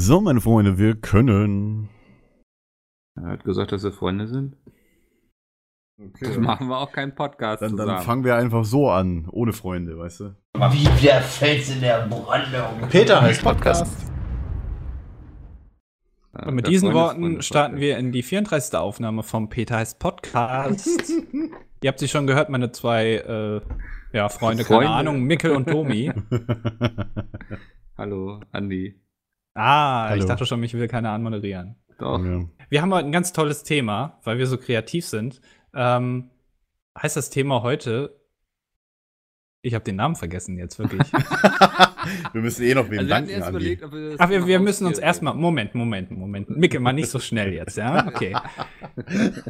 So, meine Freunde, wir können. Er hat gesagt, dass wir Freunde sind. Okay. Das machen wir auch keinen Podcast Dann, zusammen. dann fangen wir einfach so an, ohne Freunde, weißt du? Wie der Fels in der Brandung. Peter heißt Podcast. Ja, Und mit diesen Freundes- Worten Freundes- starten wir in die 34. Aufnahme vom Peter heißt Podcast. Ihr habt sie schon gehört, meine zwei äh, ja, Freunde, Freunde. keine Ahnung, Mikkel und Tomi. Hallo, Andi. Ah, Hallo. ich dachte schon, mich will keiner anmoderieren. Doch. ja. Wir haben heute ein ganz tolles Thema, weil wir so kreativ sind. Ähm, heißt das Thema heute. Ich habe den Namen vergessen jetzt wirklich. wir müssen eh noch wem Also wir danken, Andi. überlegt, ob wir Ach, wir, wir müssen uns erstmal. Moment, Moment, Moment. Mikkel, mal nicht so schnell jetzt, ja? Okay.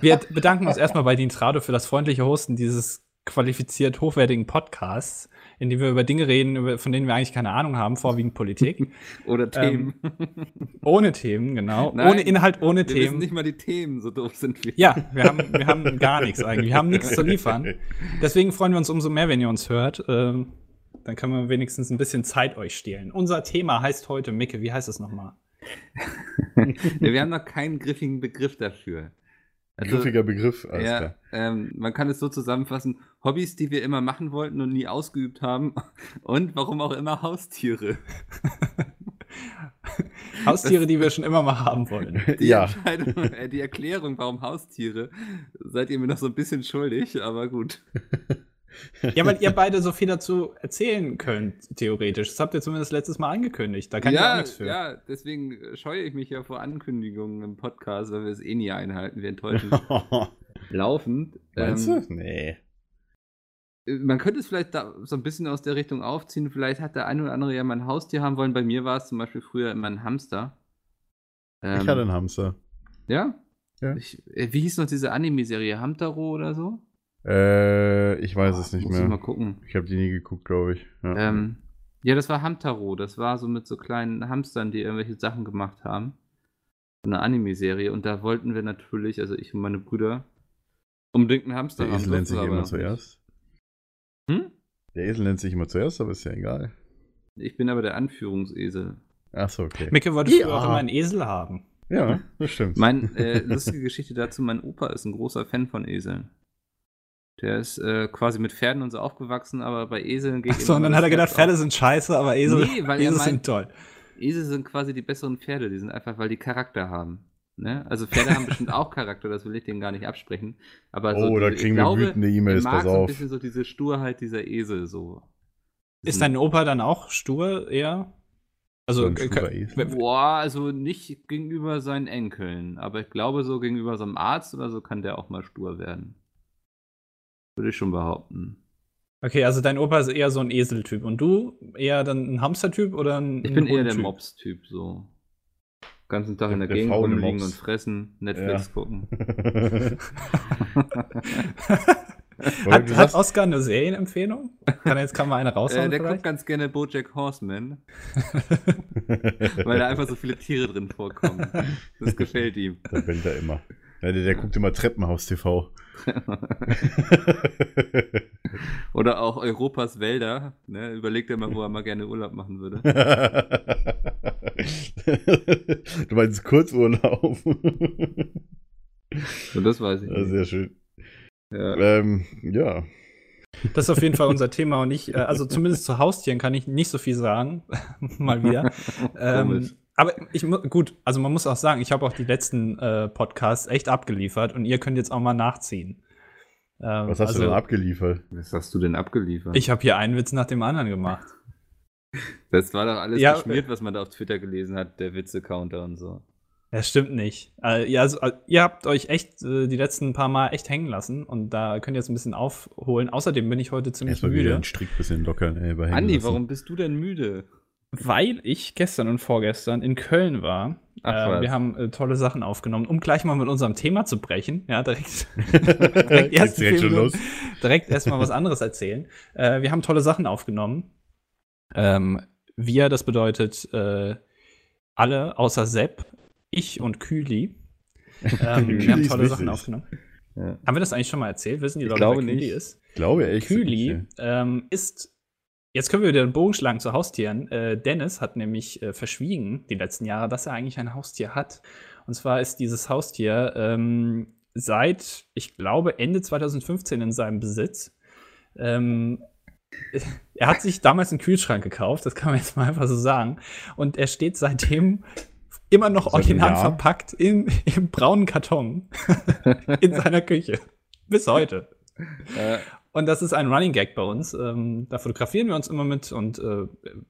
Wir bedanken uns erstmal bei Dintrado für das freundliche Hosten dieses qualifiziert hochwertigen Podcasts, in dem wir über Dinge reden, von denen wir eigentlich keine Ahnung haben, vorwiegend Politik. Oder Themen. Ohne Themen, genau. Nein, ohne Inhalt, ohne wir wissen Themen. nicht mal die Themen, so doof sind wir. Ja, wir haben, wir haben gar nichts eigentlich. Wir haben nichts zu liefern. Deswegen freuen wir uns umso mehr, wenn ihr uns hört. Ähm, dann können wir wenigstens ein bisschen Zeit euch stehlen. Unser Thema heißt heute, Micke, wie heißt es nochmal? Wir haben noch keinen griffigen Begriff dafür. Also, Griffiger Begriff, alles ja, klar. ähm, man kann es so zusammenfassen: Hobbys, die wir immer machen wollten und nie ausgeübt haben. Und warum auch immer Haustiere. Haustiere, die wir schon immer mal haben wollen. Die Ja. Entscheidung, äh, die Erklärung, warum Haustiere, seid ihr mir noch so ein bisschen schuldig, aber gut. Ja, weil ihr beide so viel dazu erzählen könnt, theoretisch. Das habt ihr zumindest letztes Mal angekündigt. Da kann ich auch ja, nichts für. ja, deswegen scheue ich mich ja vor Ankündigungen im Podcast, weil wir es eh nie einhalten. Wir enttäuschen laufend. Meinst Ähm, du? Nee. Man könnte es vielleicht da so ein bisschen aus der Richtung aufziehen. Vielleicht hat der eine oder andere ja mal ein Haustier haben wollen. Bei mir war es zum Beispiel früher immer ein Hamster. Ähm, ich hatte einen Hamster. Ja? Ja. Ich, äh, wie hieß noch diese Anime-Serie? Hamtaro oder so? Äh, ich weiß es nicht Muss ich mal mehr. gucken. Ich habe die nie geguckt, glaube ich. Ja. Ähm, ja, das war Hamtaro. Das war so mit so kleinen Hamstern, die irgendwelche Sachen gemacht haben. So eine Anime-Serie. Und da wollten wir natürlich, also ich und meine Brüder, unbedingt einen Hamster der haben. Esel nennt sich immer zuerst. Hm? Der Esel nennt sich immer zuerst, aber ist ja egal. Ich bin aber der Anführungsesel. Achso, okay. Micke wollte Ja. früher auch immer einen Esel haben. Ja, das stimmt. Mein äh, lustige Geschichte dazu: Mein Opa ist ein großer Fan von Eseln. Der ist äh, quasi mit Pferden und so aufgewachsen, aber bei Eseln geht Achso, ihm und dann hat er gedacht, Pferde auf. sind scheiße, aber Esel, Nee, weil Esel meint- sind toll. Esel sind quasi die besseren Pferde, die sind einfach, weil die Charakter haben. Ne? Also Pferde haben bestimmt auch Charakter, das will ich denen gar nicht absprechen. Aber so oh, da diese- kriegen ich wir glaube, wütende E-Mails, mag pass so ein auf. bisschen so diese Sturheit dieser Esel so. Ist dein Opa dann auch stur eher? Also, So äh. Boah, also nicht gegenüber seinen Enkeln, aber ich glaube so gegenüber so einem Arzt oder so kann der auch mal stur werden. Würde ich schon behaupten. okay, also dein Opa ist eher so ein Eseltyp und du eher dann ein Hamstertyp oder ein Ich bin eher der? Mops-Typ, so. Ganzen Tag in der, Der Gegend rumliegen und fressen, Netflix Ja. gucken. Hat, hat Oscar eine Serienempfehlung? Kann er jetzt kann mal eine Äh, raushauen der guckt vielleicht? ganz gerne Bojack Horseman, weil da einfach so viele Tiere drin vorkommen. Das gefällt ihm. Da bellt er immer. Ja, der, der guckt immer Treppenhaus TV. Oder auch Europas Wälder. Ne? Überlegt er mal, wo er mal gerne Urlaub machen würde. du meinst Kurzurlaub. Und das weiß ich nicht. sehr schön. Ja. Ähm, ja. Das ist auf jeden Fall unser Thema und ich, äh, also zumindest zu Haustieren kann ich nicht so viel sagen. Mal wieder. ähm. Aber ich gut, also man muss auch sagen, ich habe auch die letzten äh, Podcasts echt abgeliefert und ihr könnt jetzt auch mal nachziehen. Ähm, Was hast also, du denn abgeliefert? Was hast du denn abgeliefert? Ich habe hier einen Witz nach dem anderen gemacht. das war doch alles Ja, geschmiert, was man da auf Twitter gelesen hat, der Witze-Counter und so. Das stimmt nicht. Äh, ja, also, äh, ihr habt euch echt äh, die letzten paar Mal echt hängen lassen und da könnt ihr jetzt ein bisschen aufholen. Außerdem bin ich heute ziemlich Erstmal wieder müde, den Strick bisschen lockern. Ey, bei hängen Andi, lassen. warum bist du denn müde? Weil ich gestern und vorgestern in Köln war. Ach, äh, wir haben äh, tolle Sachen aufgenommen, um gleich mal mit unserem Thema zu brechen. Ja, direkt, direkt, erst direkt schon los? direkt erstmal was anderes erzählen. Äh, wir haben tolle Sachen aufgenommen. Ähm, wir, das bedeutet äh, alle außer Sepp, ich und Küli. Ähm, wir haben tolle wichtig. Sachen aufgenommen. Ja. Haben wir das eigentlich schon mal erzählt? Wissen die Ich Leute, glaube wer Küli nicht. ist? Ich glaube echt. Küli ähm, ist Jetzt können wir wieder den Bogen schlagen zu Haustieren. Äh, Dennis hat nämlich äh, verschwiegen die letzten Jahre, dass er eigentlich ein Haustier hat. Und zwar ist dieses Haustier ähm, seit, ich glaube, Ende 2015 in seinem Besitz. Ähm, er hat sich damals einen Kühlschrank gekauft, das kann man jetzt mal einfach so sagen. Und er steht seitdem immer noch original verpackt in, im braunen Karton in seiner Küche. Bis heute. Äh, Und das ist ein Running Gag bei uns. Ähm, da fotografieren wir uns immer mit und äh,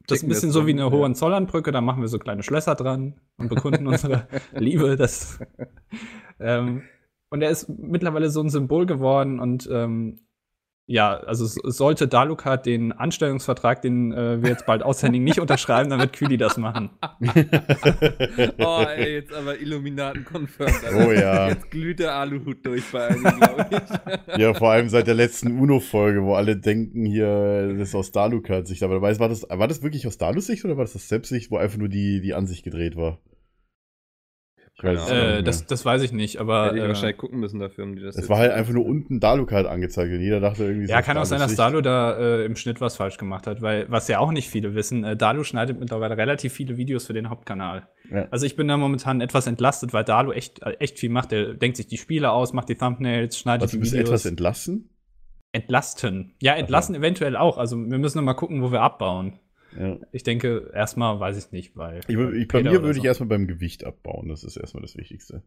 das ist ein bisschen so wie eine. Hohenzollernbrücke. Da machen wir so kleine Schlösser dran und bekunden unsere Liebe. Das, ähm, und er ist mittlerweile so ein Symbol geworden und ähm, ja, also sollte Dalukat den Anstellungsvertrag, den äh, wir jetzt bald aushändigen, nicht unterschreiben, dann wird Küli das machen. oh, ey, jetzt aber Illuminaten confirmed. Oh ja. Jetzt glüht der Aluhut durch bei einigen, glaube ich. Ja, vor allem seit der letzten UNO-Folge, wo alle denken, hier, das ist aus Dalukat-Sicht. Aber dabei war das, war das wirklich aus Dalus-Sicht oder war das aus Selbstsicht, wo einfach nur die, die Ansicht gedreht war? Ich weiß es Keine gar Ahnung. nicht Äh, das, das weiß ich nicht, aber Hätte ich äh, wahrscheinlich gucken müssen dafür, um die das Es war halt einfach nur unten Dalukat angezeigt und jeder dachte irgendwie. Ja, kann auch sein, dass. Dalu da äh, im Schnitt was falsch gemacht hat, weil was ja auch nicht viele wissen, äh, Dalu schneidet mittlerweile relativ viele Videos für den Hauptkanal. Ja. Also ich bin da momentan etwas entlastet, weil Dalu echt, äh, echt viel macht. Der denkt sich die Spiele aus, macht die Thumbnails, schneidet Also, die du bist Videos. etwas entlassen? entlasten. Ja, entlassen eventuell auch. Also wir müssen noch mal gucken, wo wir abbauen. Ja. Ich denke, erstmal weiß ich nicht, weil. Ich, ich, bei mir würde ich so. erstmal beim Gewicht abbauen. Das ist erstmal das Wichtigste.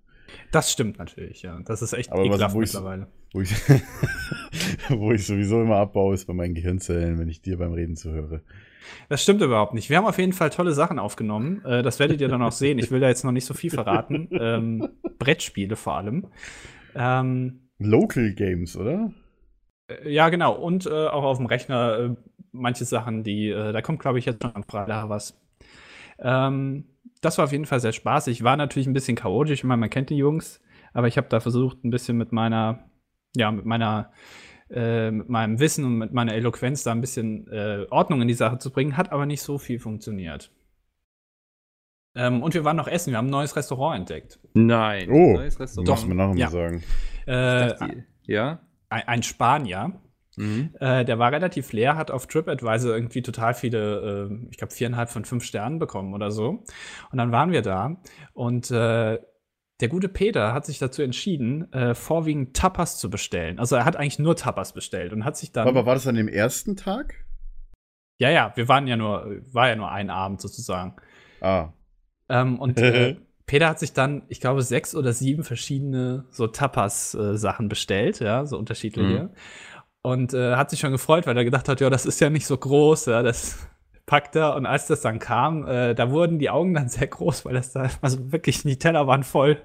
Das stimmt natürlich, ja. Das ist echt Aber was- wo ich- mittlerweile. Wo ich, wo ich sowieso immer abbaue, ist bei meinen Gehirnzellen, wenn ich dir beim Reden zuhöre. Das stimmt überhaupt nicht. Wir haben auf jeden Fall tolle Sachen aufgenommen. Äh, das werdet ihr dann auch sehen. Ich will da jetzt noch nicht so viel verraten. Ähm, Brettspiele vor allem. Ähm, Local Games, oder? äh, ja, genau. Und äh, auch auf dem Rechner äh, manche Sachen, die, äh, da kommt, glaube ich, jetzt schon am Freitag was. Ähm, das war auf jeden Fall sehr spaßig. War natürlich ein bisschen chaotisch. Ich meine, man kennt die Jungs, aber ich habe da versucht, ein bisschen mit meiner, ja, mit meiner, äh, mit meinem Wissen und mit meiner Eloquenz da ein bisschen äh, Ordnung in die Sache zu bringen. Hat aber nicht so viel funktioniert. Ähm, und wir waren noch essen. Wir haben ein neues Restaurant entdeckt. Nein. Oh, neues Das Restaurant. muss man nachher Ja. mal sagen. Äh, dachte, ja? ein, ein Spanier. Mhm. Äh, der war relativ leer, hat auf TripAdvisor irgendwie total viele, äh, ich glaube, viereinhalb von fünf Sternen bekommen oder so. Und dann waren wir da und äh, der gute Peter hat sich dazu entschieden, äh, vorwiegend Tapas zu bestellen. Also er hat eigentlich nur Tapas bestellt und hat sich dann. Aber war das an dem ersten Tag? ja, ja, wir waren ja nur, war ja nur ein Abend sozusagen. Ah. Ähm, und äh, Peter hat sich dann, ich glaube, sechs oder sieben verschiedene so Tapas-Sachen bestellt, ja, so unterschiedliche. Und äh, hat sich schon gefreut, weil er gedacht hat, ja, das ist ja nicht so groß, ja, das packt er. Und als das dann kam, äh, da wurden die Augen dann sehr groß, weil das da, also wirklich, die Teller waren voll.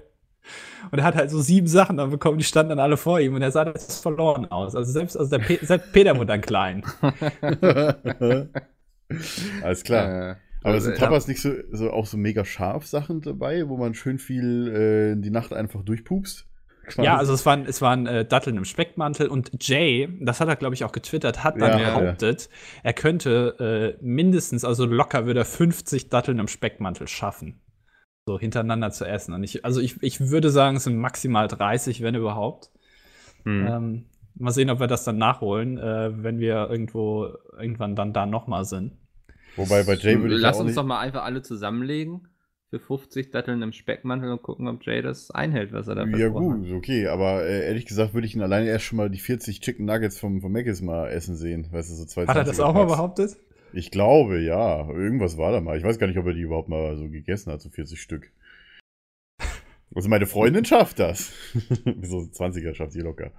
Und er hat halt so sieben Sachen dann bekommen, die standen dann alle vor ihm und er sah das verloren aus. Also selbst, also der Pe selbst Peter wurde dann klein. Alles klar. Äh, Aber sind äh, Tapas nicht so, so auch so mega scharf Sachen dabei, wo man schön viel äh, in die Nacht einfach durchpupst? Ja, also es waren, es waren äh, Datteln im Speckmantel und Jay, das hat er, glaube ich, auch getwittert, hat dann Ja, behauptet, er könnte äh, mindestens, also locker würde er 50 Datteln im Speckmantel schaffen. So hintereinander zu essen. Und ich, also ich, ich würde sagen, es sind maximal 30, wenn überhaupt. hm. Ähm, mal sehen, ob wir das dann nachholen, äh, wenn wir irgendwo irgendwann dann da nochmal sind. Wobei bei Jay würde ich Lass auch uns nicht, doch mal einfach alle zusammenlegen für 50 Datteln im Speckmantel und gucken, ob Jay das einhält, was er da Ja, gut, okay, aber äh, ehrlich gesagt würde ich ihn alleine erst schon mal die 40 Chicken Nuggets vom, vom Mc's mal essen sehen. Weißt du, so zwei Hat er das auch mal behauptet? Ich glaube, ja. Irgendwas war da mal. Ich weiß gar nicht, ob er die überhaupt mal so gegessen hat, so 40 Stück. Also meine Freundin schafft das. so 20er schafft die locker.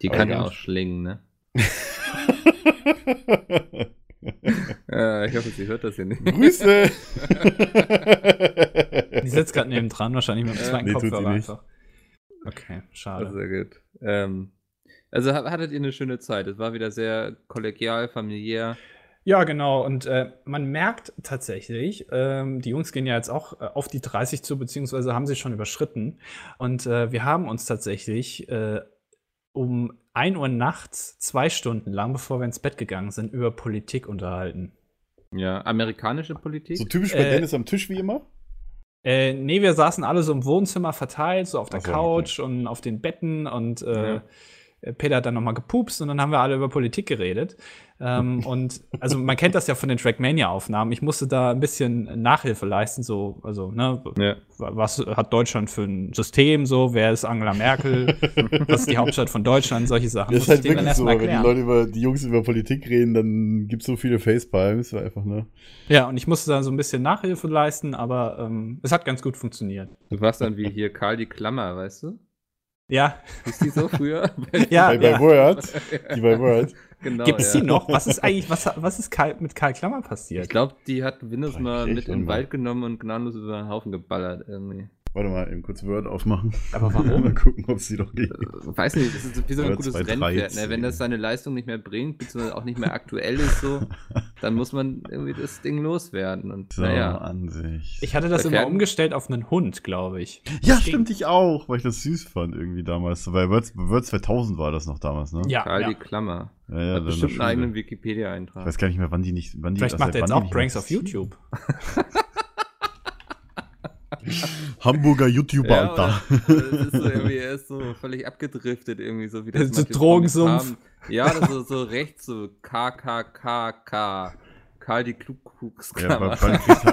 Die Aber kann ja auch schlingen, ne? Äh, ich hoffe, sie hört das hier nicht. Grüße! Die sitzt gerade neben dran, wahrscheinlich mit dem zweiten Nee, Kopfhörer einfach. Okay, Also schade. sehr gut. Ähm, also ha- hattet ihr eine schöne Zeit. Es war wieder sehr kollegial, familiär. Ja, genau. Und äh, man merkt tatsächlich, ähm, die Jungs gehen ja jetzt auch äh, auf die 30 zu, beziehungsweise haben sie schon überschritten. Und äh, wir haben uns tatsächlich äh, um 1 Uhr nachts, zwei Stunden lang, bevor wir ins Bett gegangen sind, über Politik unterhalten. Ja, amerikanische Politik. so typisch bei Äh, Dennis am Tisch wie immer? Äh, nee, wir saßen alle so im Wohnzimmer verteilt, so auf der Ach so, Couch und auf den Betten und äh, Ja. Peter hat dann nochmal gepupst und dann haben wir alle über Politik geredet. Ähm, und also man kennt das ja von den Trackmania-Aufnahmen. Ich musste da ein bisschen Nachhilfe leisten, so, also, ne, Ja. was hat Deutschland für ein System, so, wer ist Angela Merkel, was ist die Hauptstadt von Deutschland, solche Sachen. Das ist halt wirklich so, wenn die. Leute über, die Jungs über Politik reden, dann gibt es so viele Facepalms, einfach, ne? Ja, und ich musste da so ein bisschen Nachhilfe leisten, aber ähm, es hat ganz gut funktioniert. Du warst dann wie hier Karl die Klammer, weißt du? Ja, Ist die so früher? ja, bei, bei ja. Word, die bei Word. Genau. Gibt es ja. die noch? Was ist eigentlich, was, was ist Karl, mit Karl Klammer passiert? Ich glaube, die hat Windows mal mit in den. Wald genommen und gnadenlos über den Haufen geballert irgendwie. Warte mal, eben kurz Word aufmachen. Aber warum? mal gucken, ob sie noch geht. Äh, Weiß nicht, das ist wie so ein gutes 213. Rennpferd. Ne? Wenn das seine Leistung nicht mehr bringt, beziehungsweise auch nicht mehr aktuell ist, so, dann muss man irgendwie das Ding loswerden. Und So, naja, Ansicht. Ich hatte das immer umgestellt auf einen Hund, glaube ich. ja, Das stimmt, ich auch, weil ich das süß fand irgendwie damals. Bei Word, Word 2000 war das noch damals, ne? Ja, Karl ja. die Klammer. ja, ja Hat bestimmt in einen eigenen Schule. Ich Wikipedia-Eintrag. weiß gar nicht mehr, wann die nicht. Wann die, Vielleicht also macht er wann jetzt die auch Pranks auf YouTube. Hamburger YouTuber, Ja, Alter. oder das ist so irgendwie, er ist so völlig abgedriftet, irgendwie so wie das So manche Drogensumpf. Ja, das ist so rechts, so KKKK. Karl die Ja, Klugklammer. aber, bald kriegt,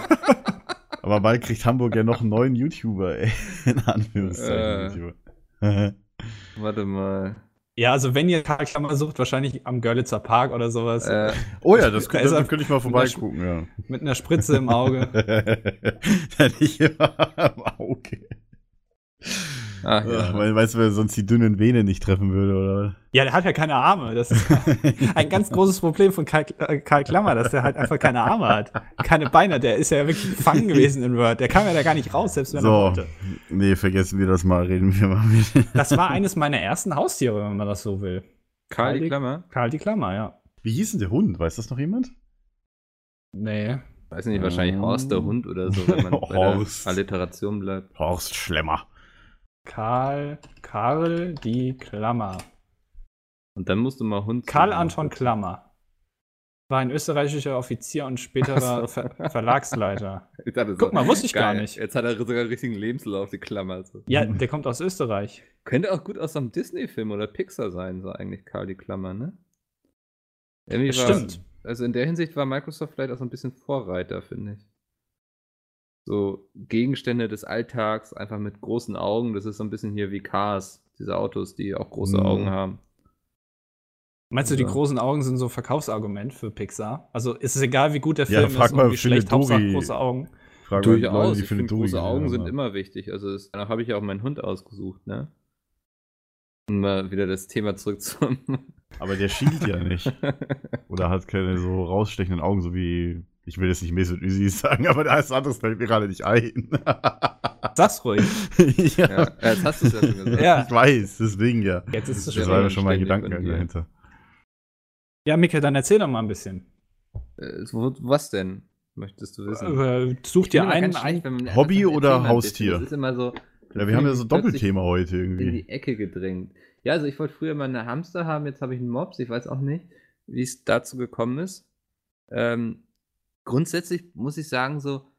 aber bald kriegt Hamburg ja noch einen neuen YouTuber, ey. In Anführungszeichen. YouTuber. Warte mal. Ja, also wenn ihr Karl Klammer sucht, wahrscheinlich am Görlitzer Park oder sowas. Äh, oh ja, das, Da könnte könnte ich mal vorbeigucken, ja. Mit einer Spritze im Auge. nicht immer am Auge. Ach Ja. ja. Weil, weißt du, wer sonst die dünnen Venen nicht treffen würde, oder? Ja, der hat ja keine Arme. Das ist ein ganz großes Problem von Karl, äh, Karl Klammer, dass der halt einfach keine Arme hat. Keine Beine. Der ist ja wirklich gefangen gewesen in Word. Der kam ja da gar nicht raus, selbst wenn er So, wollte. nee, vergessen wir das mal, reden wir mal mit. Das war eines meiner ersten Haustiere, wenn man das so will. Karl die Klammer? Karl die Klammer, ja. Wie hieß denn der Hund? Weiß das noch jemand? Nee. Weiß nicht, wahrscheinlich Ähm. Horst der Hund oder so, wenn man bei Horst. der Alliteration bleibt. Horst Schlemmer. Karl, Karl die Klammer. Und dann musst du mal Hund. Karl. Anton Klammer. War ein österreichischer Offizier und späterer Ver Verlagsleiter. So, Guck mal, wusste ich gar geil, nicht. Jetzt hat er sogar einen richtigen Lebenslauf, die Klammer. So. Ja, der kommt aus Österreich. Könnte auch gut aus so einem Disney-Film oder Pixar sein, so eigentlich Karl die Klammer, ne? Irgendwie stimmt. Also in der Hinsicht war Microsoft vielleicht auch so ein bisschen Vorreiter, finde ich. So Gegenstände des Alltags, einfach mit großen Augen. Das ist so ein bisschen hier wie Cars, diese Autos, die auch große Mhm. Augen haben. Meinst du, die Ja. großen Augen sind so ein Verkaufsargument für Pixar? Also ist es egal, wie gut der Ja, Film frag ist mal und wie schlecht, Philipp Hauptsache große Augen. Frag Durchaus. Leute, die ich finde, große Augen gesehen sind haben. immer wichtig. Also das, danach habe ich ja auch meinen Hund ausgesucht, ne? Um mal wieder das Thema zurück zum. Aber der schielt ja nicht. Oder hat keine so rausstechenden Augen, so wie. Ich will jetzt nicht Mesut Özil sagen, aber da ist anderes fällt mir gerade nicht ein. Sag's ruhig. ja, ja, jetzt hast du es ja schon gesagt. Ja. ich weiß, deswegen ja. Jetzt ist es Das Das schon. war ja schon mein Gedankengang dahinter. Ja, Mikkel, dann erzähl doch mal ein bisschen. Äh, Was denn? Möchtest du wissen? Äh, Such dir einen, schlecht, man Hobby oder ein Haustier? Das ist immer so. Ja, wir haben ja so plötzlich Doppelthema heute In irgendwie. die Ecke gedrängt. Ja, also ich wollte früher mal eine Hamster haben, jetzt habe ich einen Mops. Ich weiß auch nicht, wie es dazu gekommen ist. Ähm, grundsätzlich muss ich sagen, so,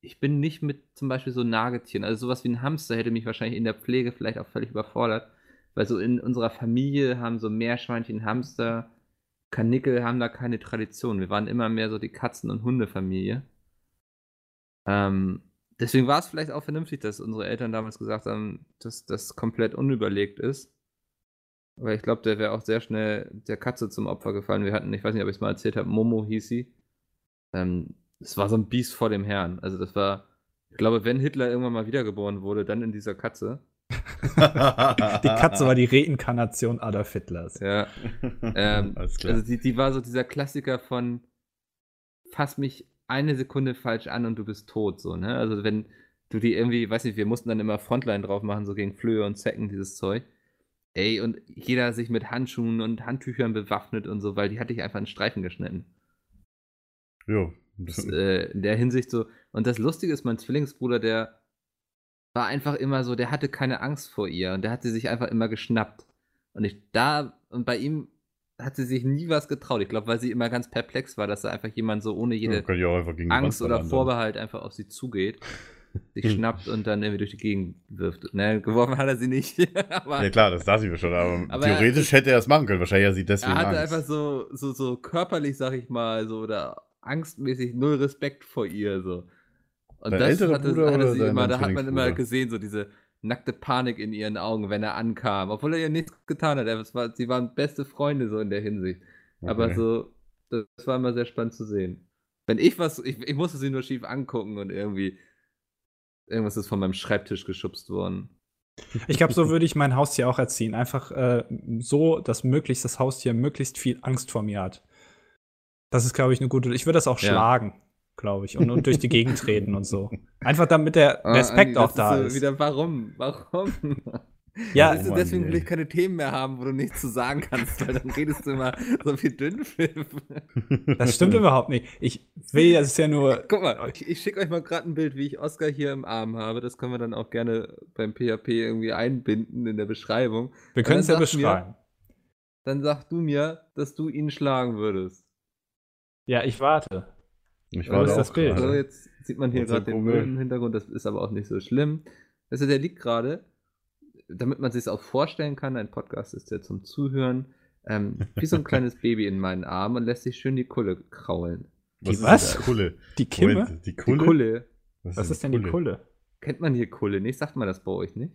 ich bin nicht mit zum Beispiel so Nagetieren. Also sowas wie ein Hamster hätte mich wahrscheinlich in der Pflege vielleicht auch völlig überfordert. Weil so in unserer Familie haben so Meerschweinchen, Hamster, Kanickel haben da keine Tradition. Wir waren immer mehr so die Katzen- und Hundefamilie. Ähm, deswegen war es vielleicht auch vernünftig, dass unsere Eltern damals gesagt haben, dass das komplett unüberlegt ist. Weil ich glaube, der wäre auch sehr schnell der Katze zum Opfer gefallen. Wir hatten, ich weiß nicht, ob ich es mal erzählt habe, Momo hieß sie. Ähm, das war so ein Biest vor dem Herrn. Also das war, ich glaube, wenn Hitler irgendwann mal wiedergeboren wurde, dann in dieser Katze. Die Katze war die Reinkarnation Adolf Hitlers. Ja. Ähm, Alles klar. Also die, die war so dieser Klassiker von fass mich eine Sekunde falsch an und du bist tot, so, ne? Also wenn du die irgendwie, weiß nicht, wir mussten dann immer Frontline drauf machen, so gegen Flöhe und Zecken, dieses Zeug. Ey, und jeder sich mit Handschuhen und Handtüchern bewaffnet und so, weil die hatte ich einfach in Streifen geschnitten. Jo. Das, äh, in der Hinsicht so. Und das Lustige ist, mein Zwillingsbruder, der war einfach immer so, der hatte keine Angst vor ihr und der hat sie sich einfach immer geschnappt. Und ich da, und bei ihm hat sie sich nie was getraut. Ich glaube, weil sie immer ganz perplex war, dass da einfach jemand so ohne Ja, jede Wand Angst oder. Vorbehalt einfach auf sie zugeht. sich schnappt und dann irgendwie durch die Gegend wirft. Ne, geworfen hat er sie nicht. aber Ja klar, das dachte ich mir schon, aber, Aber theoretisch hätte er es machen können. Wahrscheinlich hat sie deswegen er hatte Angst. einfach so, so, so körperlich, sag ich mal, so oder angstmäßig null Respekt vor ihr. So. Und Dein das hatte, Bruder hatte sie immer, da hat man immer gesehen, so diese nackte Panik in ihren Augen, wenn er ankam. Obwohl er ihr nichts getan hat. Er- war, sie waren beste Freunde so in der Hinsicht. Aber Okay. so, das war immer sehr spannend zu sehen. Wenn ich was, ich, ich musste sie nur schief angucken und irgendwie, irgendwas ist von meinem Schreibtisch geschubst worden. Ich glaube, so würde ich mein Haustier auch erziehen. Einfach äh, so, dass möglichst das Haustier möglichst viel Angst vor mir hat. Das ist, glaube ich, eine gute. Ich würde das auch Ja. schlagen, glaube ich, und, und durch die Gegend treten und so. Einfach damit der Ah, Respekt Andi, auch da so ist. Wieder, warum? Warum? Ja, du, Mann, deswegen will ich keine Themen mehr haben, wo du nichts zu sagen kannst, weil dann redest du immer so viel Dünnpfiff. das stimmt überhaupt nicht. Ich will, das ist ja nur. Guck mal, ich, ich schicke euch mal gerade ein Bild, wie ich Oscar hier im Arm habe. Das können wir dann auch gerne beim PHP irgendwie einbinden in der Beschreibung. Wir können es ja dann sag mir- beschreiben. Dann sag du mir, dass du ihn schlagen würdest. Ja, ich warte. Ich Wo war ist da das Bild? gerade. Also jetzt sieht man hier gerade den Google. Müll im Hintergrund, das ist aber auch nicht so schlimm. Also der liegt gerade, damit man sich es auch vorstellen kann, ein Podcast ist ja zum Zuhören, ähm, wie so ein kleines Baby in meinen Arm und lässt sich schön die Kulle kraulen. Die ist was? das? Kulle. Die Kimme? Moment, die Die Kulle? Kulle. Was ist denn die Kulle? Kennt man hier Kulle nicht? Sagt man das bei euch nicht?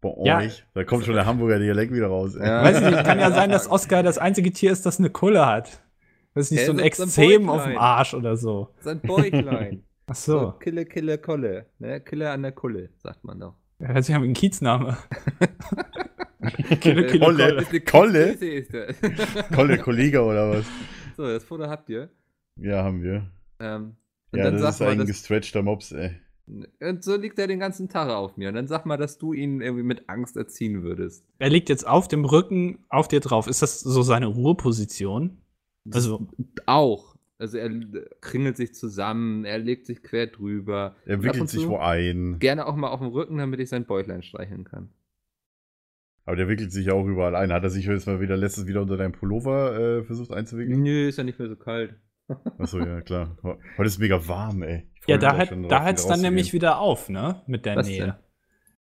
Bei Ja. euch? Da kommt schon der Hamburger Dialekt wieder raus. Ja. Weiß ich nicht, kann ja sein, dass Oscar das einzige Tier ist, das eine Kulle hat. Das ist nicht Ja, so ein Extrem auf dem. Arsch oder so. Sein Bäuchlein. Ach so. so. Kille, Kille, Kolle. Ne? Kille an der Kulle, sagt man doch. Er hört sich an wie ein Kiezname. Kille, Kille, Kolle. Kolle. Kolle? Kollege oder was? so, das Foto habt ihr. Ja, haben wir. Ähm, und Ja, dann das sag ist mal, ein dass, gestretchter Mops, ey. und so liegt er den ganzen Tag auf mir. Und dann sag mal, dass du ihn irgendwie mit Angst erziehen würdest. Er liegt jetzt auf dem Rücken auf dir drauf. Ist das so seine Ruheposition? Also, Auch. Also er kringelt sich zusammen, er legt sich quer drüber. Er wickelt sich wo ein. Gerne auch mal auf dem Rücken, damit ich sein Bäuchlein streicheln kann. Aber der wickelt sich ja auch überall ein. Hat er sich jetzt mal wieder letztes wieder unter deinem Pullover äh, versucht einzuwickeln? Nö, ist ja nicht mehr so kalt. Achso, ja, klar. Heute ist mega warm, ey. Ja, da, hat, schon da hört es dann nämlich wieder auf, ne? Mit der Was Nähe.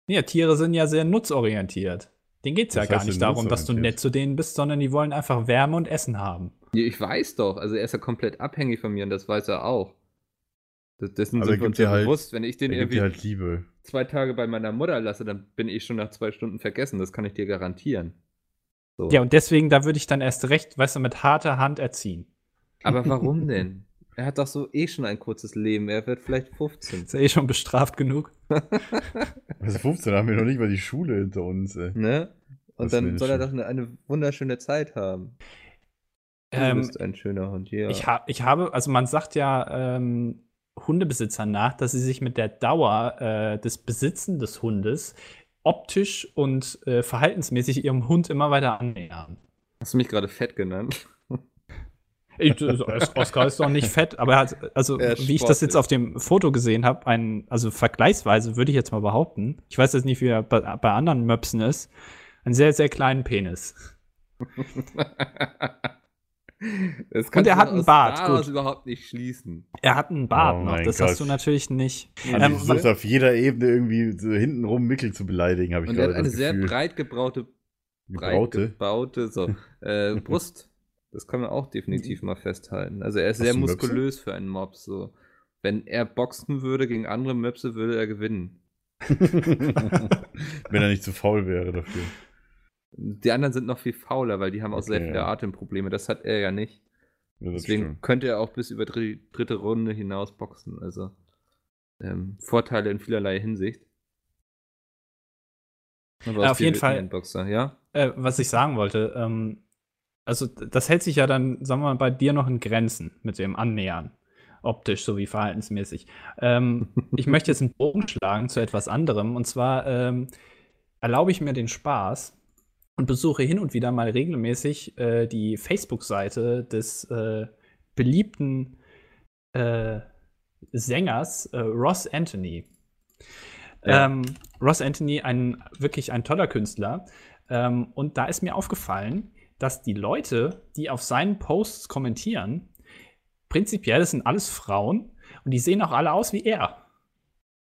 Ja, Tiere sind ja sehr nutzorientiert. Denen geht es ja gar nicht denn darum, dass du nett zu denen bist, sondern die wollen einfach Wärme und Essen haben. Ja, Ich weiß doch, also er ist ja komplett abhängig von mir und das weiß er auch. Das, dessen Aber er sind wir uns ja halt- bewusst. Wenn ich den Er irgendwie halt Liebe. zwei Tage bei meiner Mutter lasse, dann bin ich schon nach zwei Stunden vergessen. Das kann ich dir garantieren. So. Ja, und deswegen, da würde ich dann erst recht, weißt du, mit harter Hand erziehen. Aber warum denn? Er hat doch so eh schon ein kurzes Leben. Er wird vielleicht 15. Ist ja eh schon bestraft genug. Also 15 haben wir noch nicht mal die Schule hinter uns, ey. Ne? Und Das dann soll er doch eine, eine wunderschöne Zeit haben. Du Ähm, bist ein schöner Hund, ja. Ich, ha ich habe, also man sagt ja ähm, Hundebesitzern nach, dass sie sich mit der Dauer äh, des Besitzen des Hundes optisch und äh, verhaltensmäßig ihrem Hund immer weiter annähern. Hast du mich gerade fett genannt? Ich, also, Oscar ist doch nicht fett, aber er hat, also ist wie ich das jetzt auf dem Foto gesehen habe, ein, also vergleichsweise würde ich jetzt mal behaupten, ich weiß jetzt nicht, wie er bei, bei anderen Möpsen ist, einen sehr, sehr kleinen Penis. Das Und er hat einen Bart, daraus gut. überhaupt nicht schließen. Er hat einen Bart Oh noch, das Gott. hast du natürlich nicht. Also Ähm, du versuchst auf jeder Ebene irgendwie so hintenrum Mickel zu beleidigen, habe ich Und er gerade hat eine das sehr breit gebraute, breit Gebraute? gebaute so, äh, Brust. Das kann man auch definitiv mal festhalten. Also er ist Hast sehr du Möpse? muskulös für einen Mops. So. Wenn er boxen würde gegen andere Möpse, würde er gewinnen. Wenn er nicht zu faul wäre dafür. Die anderen sind noch viel fauler, weil die haben auch sehr Okay, viele ja. Atemprobleme. Das hat er ja nicht. Ja, Deswegen stimmt. könnte er auch bis über die dritte Runde hinaus boxen. Also ähm, Vorteile in vielerlei Hinsicht. Aber Ja, auf jeden Fall. ein Boxer, ja? Äh, was ich sagen wollte, ähm, also das hält sich ja dann, sagen wir mal, bei dir noch in Grenzen mit dem Annähern. Optisch sowie verhaltensmäßig. Ähm, ich möchte jetzt einen Bogen schlagen zu etwas anderem. Und zwar ähm, erlaube ich mir den Spaß und besuche hin und wieder mal regelmäßig äh, die Facebook-Seite des äh, beliebten äh, Sängers äh, Ross Anthony. Ja. Ähm, Ross Anthony, ein wirklich ein toller Künstler. Ähm, und da ist mir aufgefallen, dass die Leute, die auf seinen Posts kommentieren, prinzipiell, das sind alles Frauen und die sehen auch alle aus wie er.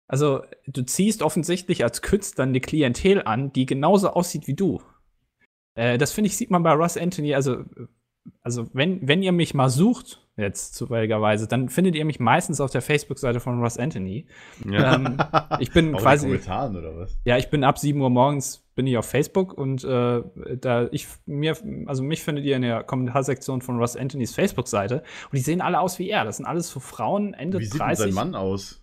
also du ziehst offensichtlich als Künstler eine Klientel an, die genauso aussieht wie du. Äh, das finde ich, sieht man bei Russ Anthony, also, also wenn, wenn ihr mich mal sucht, jetzt zufälligerweise, dann findet ihr mich meistens auf der Facebook-Seite von Russ Anthony. Ja. Ähm, ich bin quasi, Kommentaren oder was? ja, ich bin ab 7 Uhr morgens bin ich auf Facebook und äh, da ich mir, also mich findet ihr in der Kommentarsektion von Russ Anthonys Facebook-Seite und die sehen alle aus wie er. Das sind alles so Frauen Ende Wie sieht denn 30. sein Mann aus?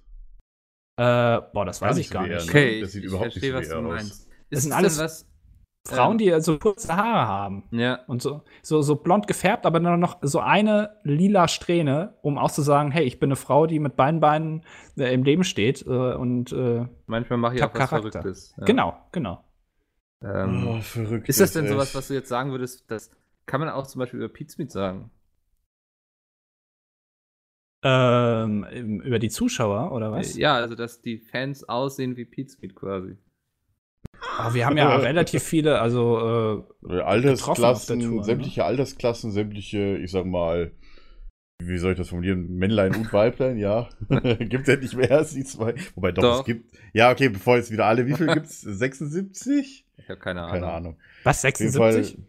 Äh, boah, das weiß nicht ich so gar wie er, nicht. ne? Okay, Das ich, sieht ich überhaupt nicht verstehe, so was wie du er aus. meinst. Das Ist sind es alles denn was? Frauen, die so kurze Haare haben Ja, und so, so, so blond gefärbt, aber dann noch so eine lila Strähne, um auch zu sagen, hey, ich bin eine Frau, die mit beiden Beinen äh, im Leben steht äh, und äh, manchmal mache ich auch was Charakter. Verrücktes. Ja. genau, genau. Ähm, oh, verrückt. ist das denn sowas, was du jetzt sagen würdest, das kann man auch zum Beispiel über Pizmeet sagen? Ähm, über die Zuschauer oder was? Ja, also dass die Fans aussehen wie Pizmeet quasi. Aber wir haben ja relativ viele, also der Altersklassen, Tour, ne? sämtliche Altersklassen, sämtliche, ich sag mal, wie soll ich das formulieren? Männlein und Weiblein, ja. gibt ja nicht mehr als die zwei. Wobei doch, Doch. es gibt. Ja, okay, bevor jetzt wieder alle, wie viel gibt's? 76? Ich habe keine Ahnung. Keine Ahnung. was, Auf jeden Fall 76?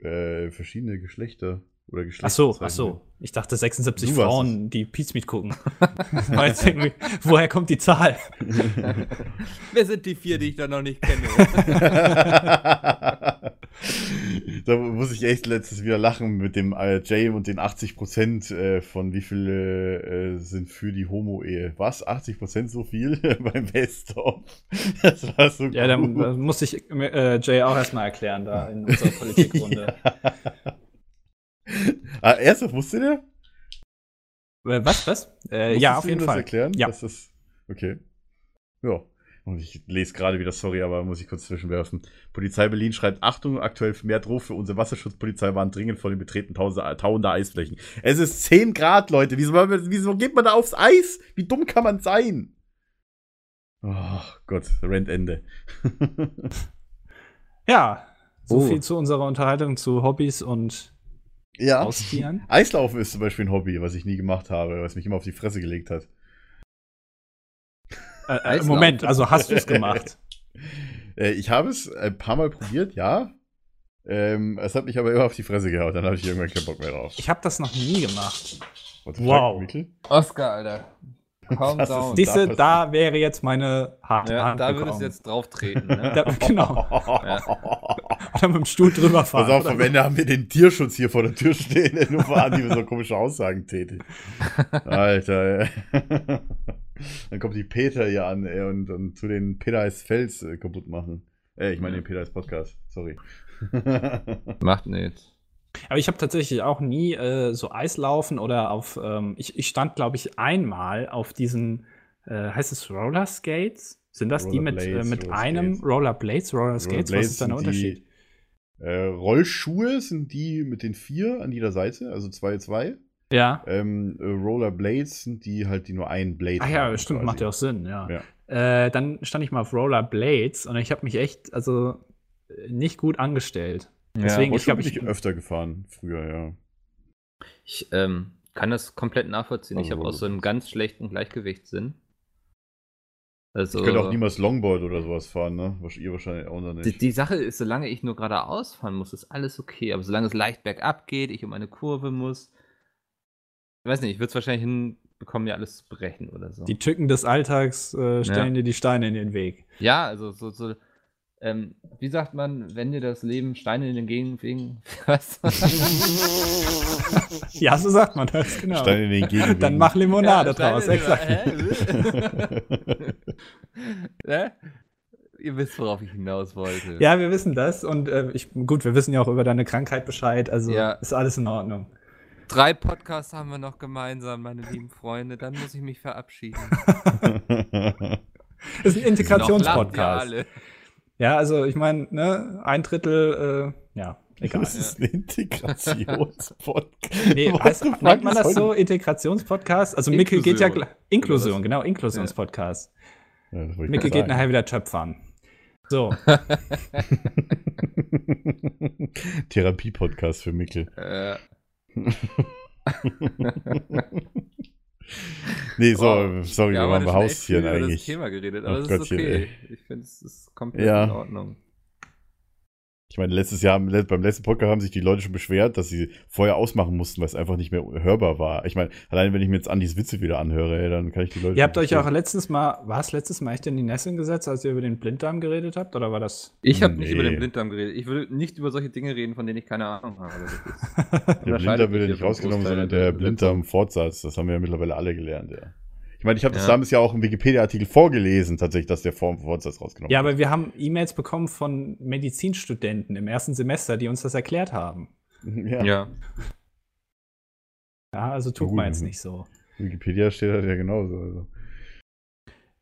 äh, verschiedene Geschlechter oder Ach Geschlechter. so, ach so. Ich dachte 76 Du Frauen, die gucken. War jetzt irgendwie- Woher kommt die Zahl? Wer sind die vier, die ich da noch nicht kenne? da muss ich echt letztes wieder lachen mit dem äh, Jay und den 80% äh, von wie viele äh, sind für die Homo-Ehe. Was? 80% so viel beim Best-of? Das war so Ja, dann gut. äh, muss ich Jay auch erstmal erklären, da in unserer Politikrunde. Ah, ernsthaft, wusste der? Äh, Was, was? Äh, ja, auf jeden das Fall. erklären? Ja. Das, okay. Ja. Und ich lese gerade wieder, sorry, aber muss ich kurz zwischenwerfen. Polizei Berlin schreibt, Achtung, aktuell vermehrt Ruf für unsere Wasserschutzpolizei waren dringend vor dem Betreten tausender, tauender Eisflächen. Es ist 10 Grad, Leute. Wieso, wieso geht man da aufs Eis? Wie dumm kann man sein? Oh Gott, Rentende. Ja, so Oh. viel zu unserer Unterhaltung zu Hobbys und ja. Haustieren. Eislaufen ist zum Beispiel ein Hobby, was ich nie gemacht habe, was mich immer auf die Fresse gelegt hat. Äh, äh. Moment, also hast du es gemacht? Äh, ich habe es ein paar Mal probiert, ja. Ähm, es hat mich aber immer auf die Fresse gehauen. Dann habe ich irgendwann keinen Bock mehr drauf. Ich habe das noch nie gemacht. Wow. fuck? Oscar, Alter. Calm Das down. die- Siehste, da da wäre jetzt meine harte Ja, Hand da gekommen. würdest du jetzt drauf treten. Ne? Da, genau. Oder mit dem Stuhl drüber fahren. Pass auf, am Ende haben wir den Tierschutz hier vor der Tür stehen, der nur vor die so komische Aussagen tätig. Alter, ey. Dann kommt die Peter hier an ey, und, und zu den Peter ist Fels äh, kaputt machen. Äh, ich meine den Peter ist Podcast, sorry. Macht nichts. Aber ich habe tatsächlich auch nie äh, so Eislaufen oder auf. Ähm, ich, ich stand, glaube ich, einmal auf diesen. Äh, heißt es Roller Skates? Sind das die mit, äh, Rollerblades, mit Roller einem Skates. Rollerblades, Roller Skates? Was ist da der Unterschied? Äh, Rollschuhe sind die mit den vier an jeder Seite, also zwei, zwei. Ja. Ähm, äh, Rollerblades sind die halt, die nur ein Blade Ach ja, haben, stimmt, quasi. macht ja auch Sinn, ja. Ja. Äh, dann stand ich mal auf Rollerblades und ich habe mich echt, also nicht gut angestellt. Deswegen, ich Rollschuhe glaube, bin ich. ich öfter gefahren, früher, ja. Ich ähm, kann das komplett nachvollziehen. ich Also, habe auch so einen ganz schlechten Gleichgewichtssinn. Also, Ich könnte auch niemals Longboard oder sowas fahren, ne? Was ihr wahrscheinlich auch noch nicht. die, die Sache ist, solange ich nur geradeaus fahren muss, ist alles okay. Aber solange es leicht bergab geht, ich um eine Kurve muss, ich weiß nicht, ich würde es wahrscheinlich hinbekommen, mir alles zu brechen oder so. Die Tücken des Alltags äh, stellen Ja. dir die Steine in den Weg. ja, also so, so ähm, wie sagt man, wenn dir das Leben Steine in den Gegend wegen, was? Ja, so sagt man das, genau. Steine in den Gegenwind. Dann mach Limonade Ja, draus, exakt. Hä? Ihr wisst, worauf ich hinaus wollte. Ja, wir wissen das und äh, ich, gut, wir wissen ja auch über deine Krankheit Bescheid, also Ja. ist alles in Ordnung. Drei Podcasts haben wir noch gemeinsam, meine lieben Freunde. Dann muss ich mich verabschieden. Ist ein Integrationspodcast. Ja, also ich meine, ne, ein Drittel, äh, ja, egal. Das ist ein Integrationspodcast. Nee, heißt, nennt man das so, Integrationspodcast? Also Mikkel geht ja, Inklusion. genau, Inklusionspodcast. Ja, Mikkel geht nachher wieder Töpfern. So. Therapie-Podcast für Mikkel. Äh, Nee, so, Wow. sorry, Ja, wir waren bei Haustieren über das eigentlich. Thema geredet, aber Ach das ist Gottchen, okay. ey. Ich finde, es ist komplett Ja. in Ordnung. Ich meine, letztes Jahr, beim letzten Podcast haben sich die Leute schon beschwert, dass sie vorher ausmachen mussten, weil es einfach nicht mehr hörbar war. Ich meine, allein wenn ich mir jetzt Andis Witze wieder anhöre, ey, dann kann ich die Leute. Ihr habt euch auch letztens mal, war es letztes Mal echt in die Nesseln gesetzt, als ihr über den Blinddarm geredet habt? Oder war das? Ich habe nicht Nee. über den Blinddarm geredet. Ich will nicht über solche Dinge reden, von denen ich keine Ahnung habe. Der Blinddarm wird ja nicht rausgenommen, sondern der. Blinddarm-Fortsatz. Das haben wir ja mittlerweile alle gelernt, ja. Ich meine, ich habe das Ja. damals ja auch im Wikipedia-Artikel vorgelesen, tatsächlich, dass der Form Fortsatz rausgenommen Ja, wird. aber wir haben E-Mails bekommen von Medizinstudenten im ersten Semester, die uns das erklärt haben. ja. ja. Ja, also tut man jetzt nicht so. Wikipedia steht halt ja genauso. Also.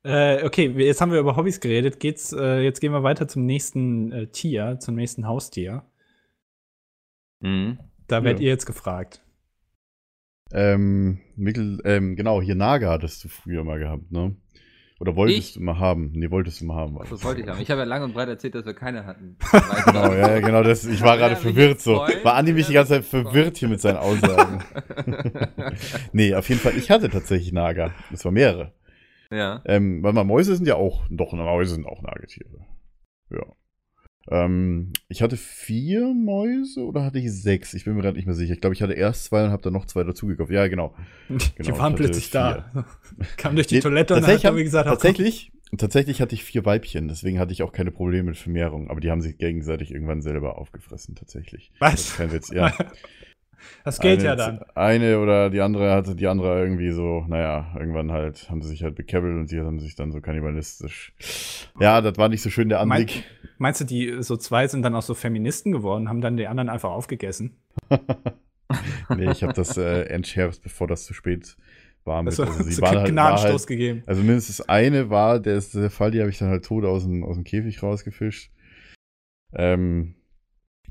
Äh, okay, jetzt haben wir über Hobbys geredet. Geht's, äh, jetzt gehen wir weiter zum nächsten äh, Tier, zum nächsten Haustier. Mhm. Da werdet Ja. ihr jetzt gefragt. Ähm, Mikkel, ähm, genau, hier Naga hattest du früher mal gehabt, ne? Oder wolltest Ich? du mal haben? Nee, wolltest du mal haben. war Das wollte ich haben. Ich habe ja lang und breit erzählt, dass wir keine hatten. Genau, ja, genau, das, ich war gerade verwirrt so. War Andi mich die ganze Zeit verwirrt hier mit seinen Aussagen. nee, auf jeden Fall, ich hatte tatsächlich Naga. Das war mehrere. ja. Ähm, weil mal Mäuse sind ja auch, doch, Mäuse sind auch Nagetiere. Ja. Ähm, ich hatte vier Mäuse oder hatte ich sechs? Ich bin mir gerade nicht mehr sicher. Ich glaube, ich hatte erst zwei und habe dann noch zwei dazugekauft. Ja, genau. die Genau, waren ich hatte plötzlich da. Kam durch die Toilette und hat Tommy gesagt, tatsächlich, tatsächlich hatte ich vier Weibchen, deswegen hatte ich auch keine Probleme mit Vermehrung, aber die haben sich gegenseitig irgendwann selber aufgefressen, tatsächlich. Was? Kein Witz, ja. Das geht eine, ja dann. Eine oder die andere hatte die andere irgendwie so, naja, irgendwann halt haben sie sich halt bekebbelt und die haben sich dann so kannibalistisch. Ja, das war nicht so schön der Mein, Anblick. meinst du, die so zwei sind dann auch so Feministen geworden, haben dann die anderen einfach aufgegessen? nee, ich habe das äh, entschärft, bevor das zu spät war. Mit, Also, also sie so waren halt, war Gnadenstoß halt, gegeben. Also mindestens eine war, der ist der Fall, die habe ich dann halt tot aus dem, aus dem Käfig rausgefischt. Ähm,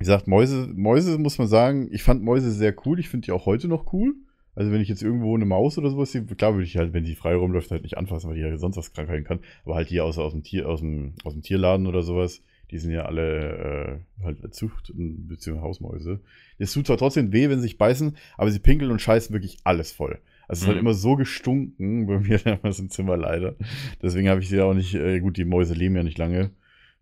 wie gesagt, Mäuse, Mäuse muss man sagen, ich fand Mäuse sehr cool. Ich finde die auch heute noch cool. Also wenn ich jetzt irgendwo eine Maus oder sowas sehe, klar würde ich halt, wenn die frei rumläuft, halt nicht anfassen, weil die ja sonst was Krankheiten kann. Aber halt hier aus, aus, dem, Tier, aus, dem, aus dem Tierladen oder sowas, die sind ja alle äh, halt Zucht- bzw. Hausmäuse. Es tut zwar trotzdem weh, wenn sie sich beißen, aber sie pinkeln und scheißen wirklich alles voll. Also es hat Mhm. immer so gestunken bei mir damals im Zimmer leider. Deswegen habe ich sie auch nicht, äh, gut, die Mäuse leben ja nicht lange.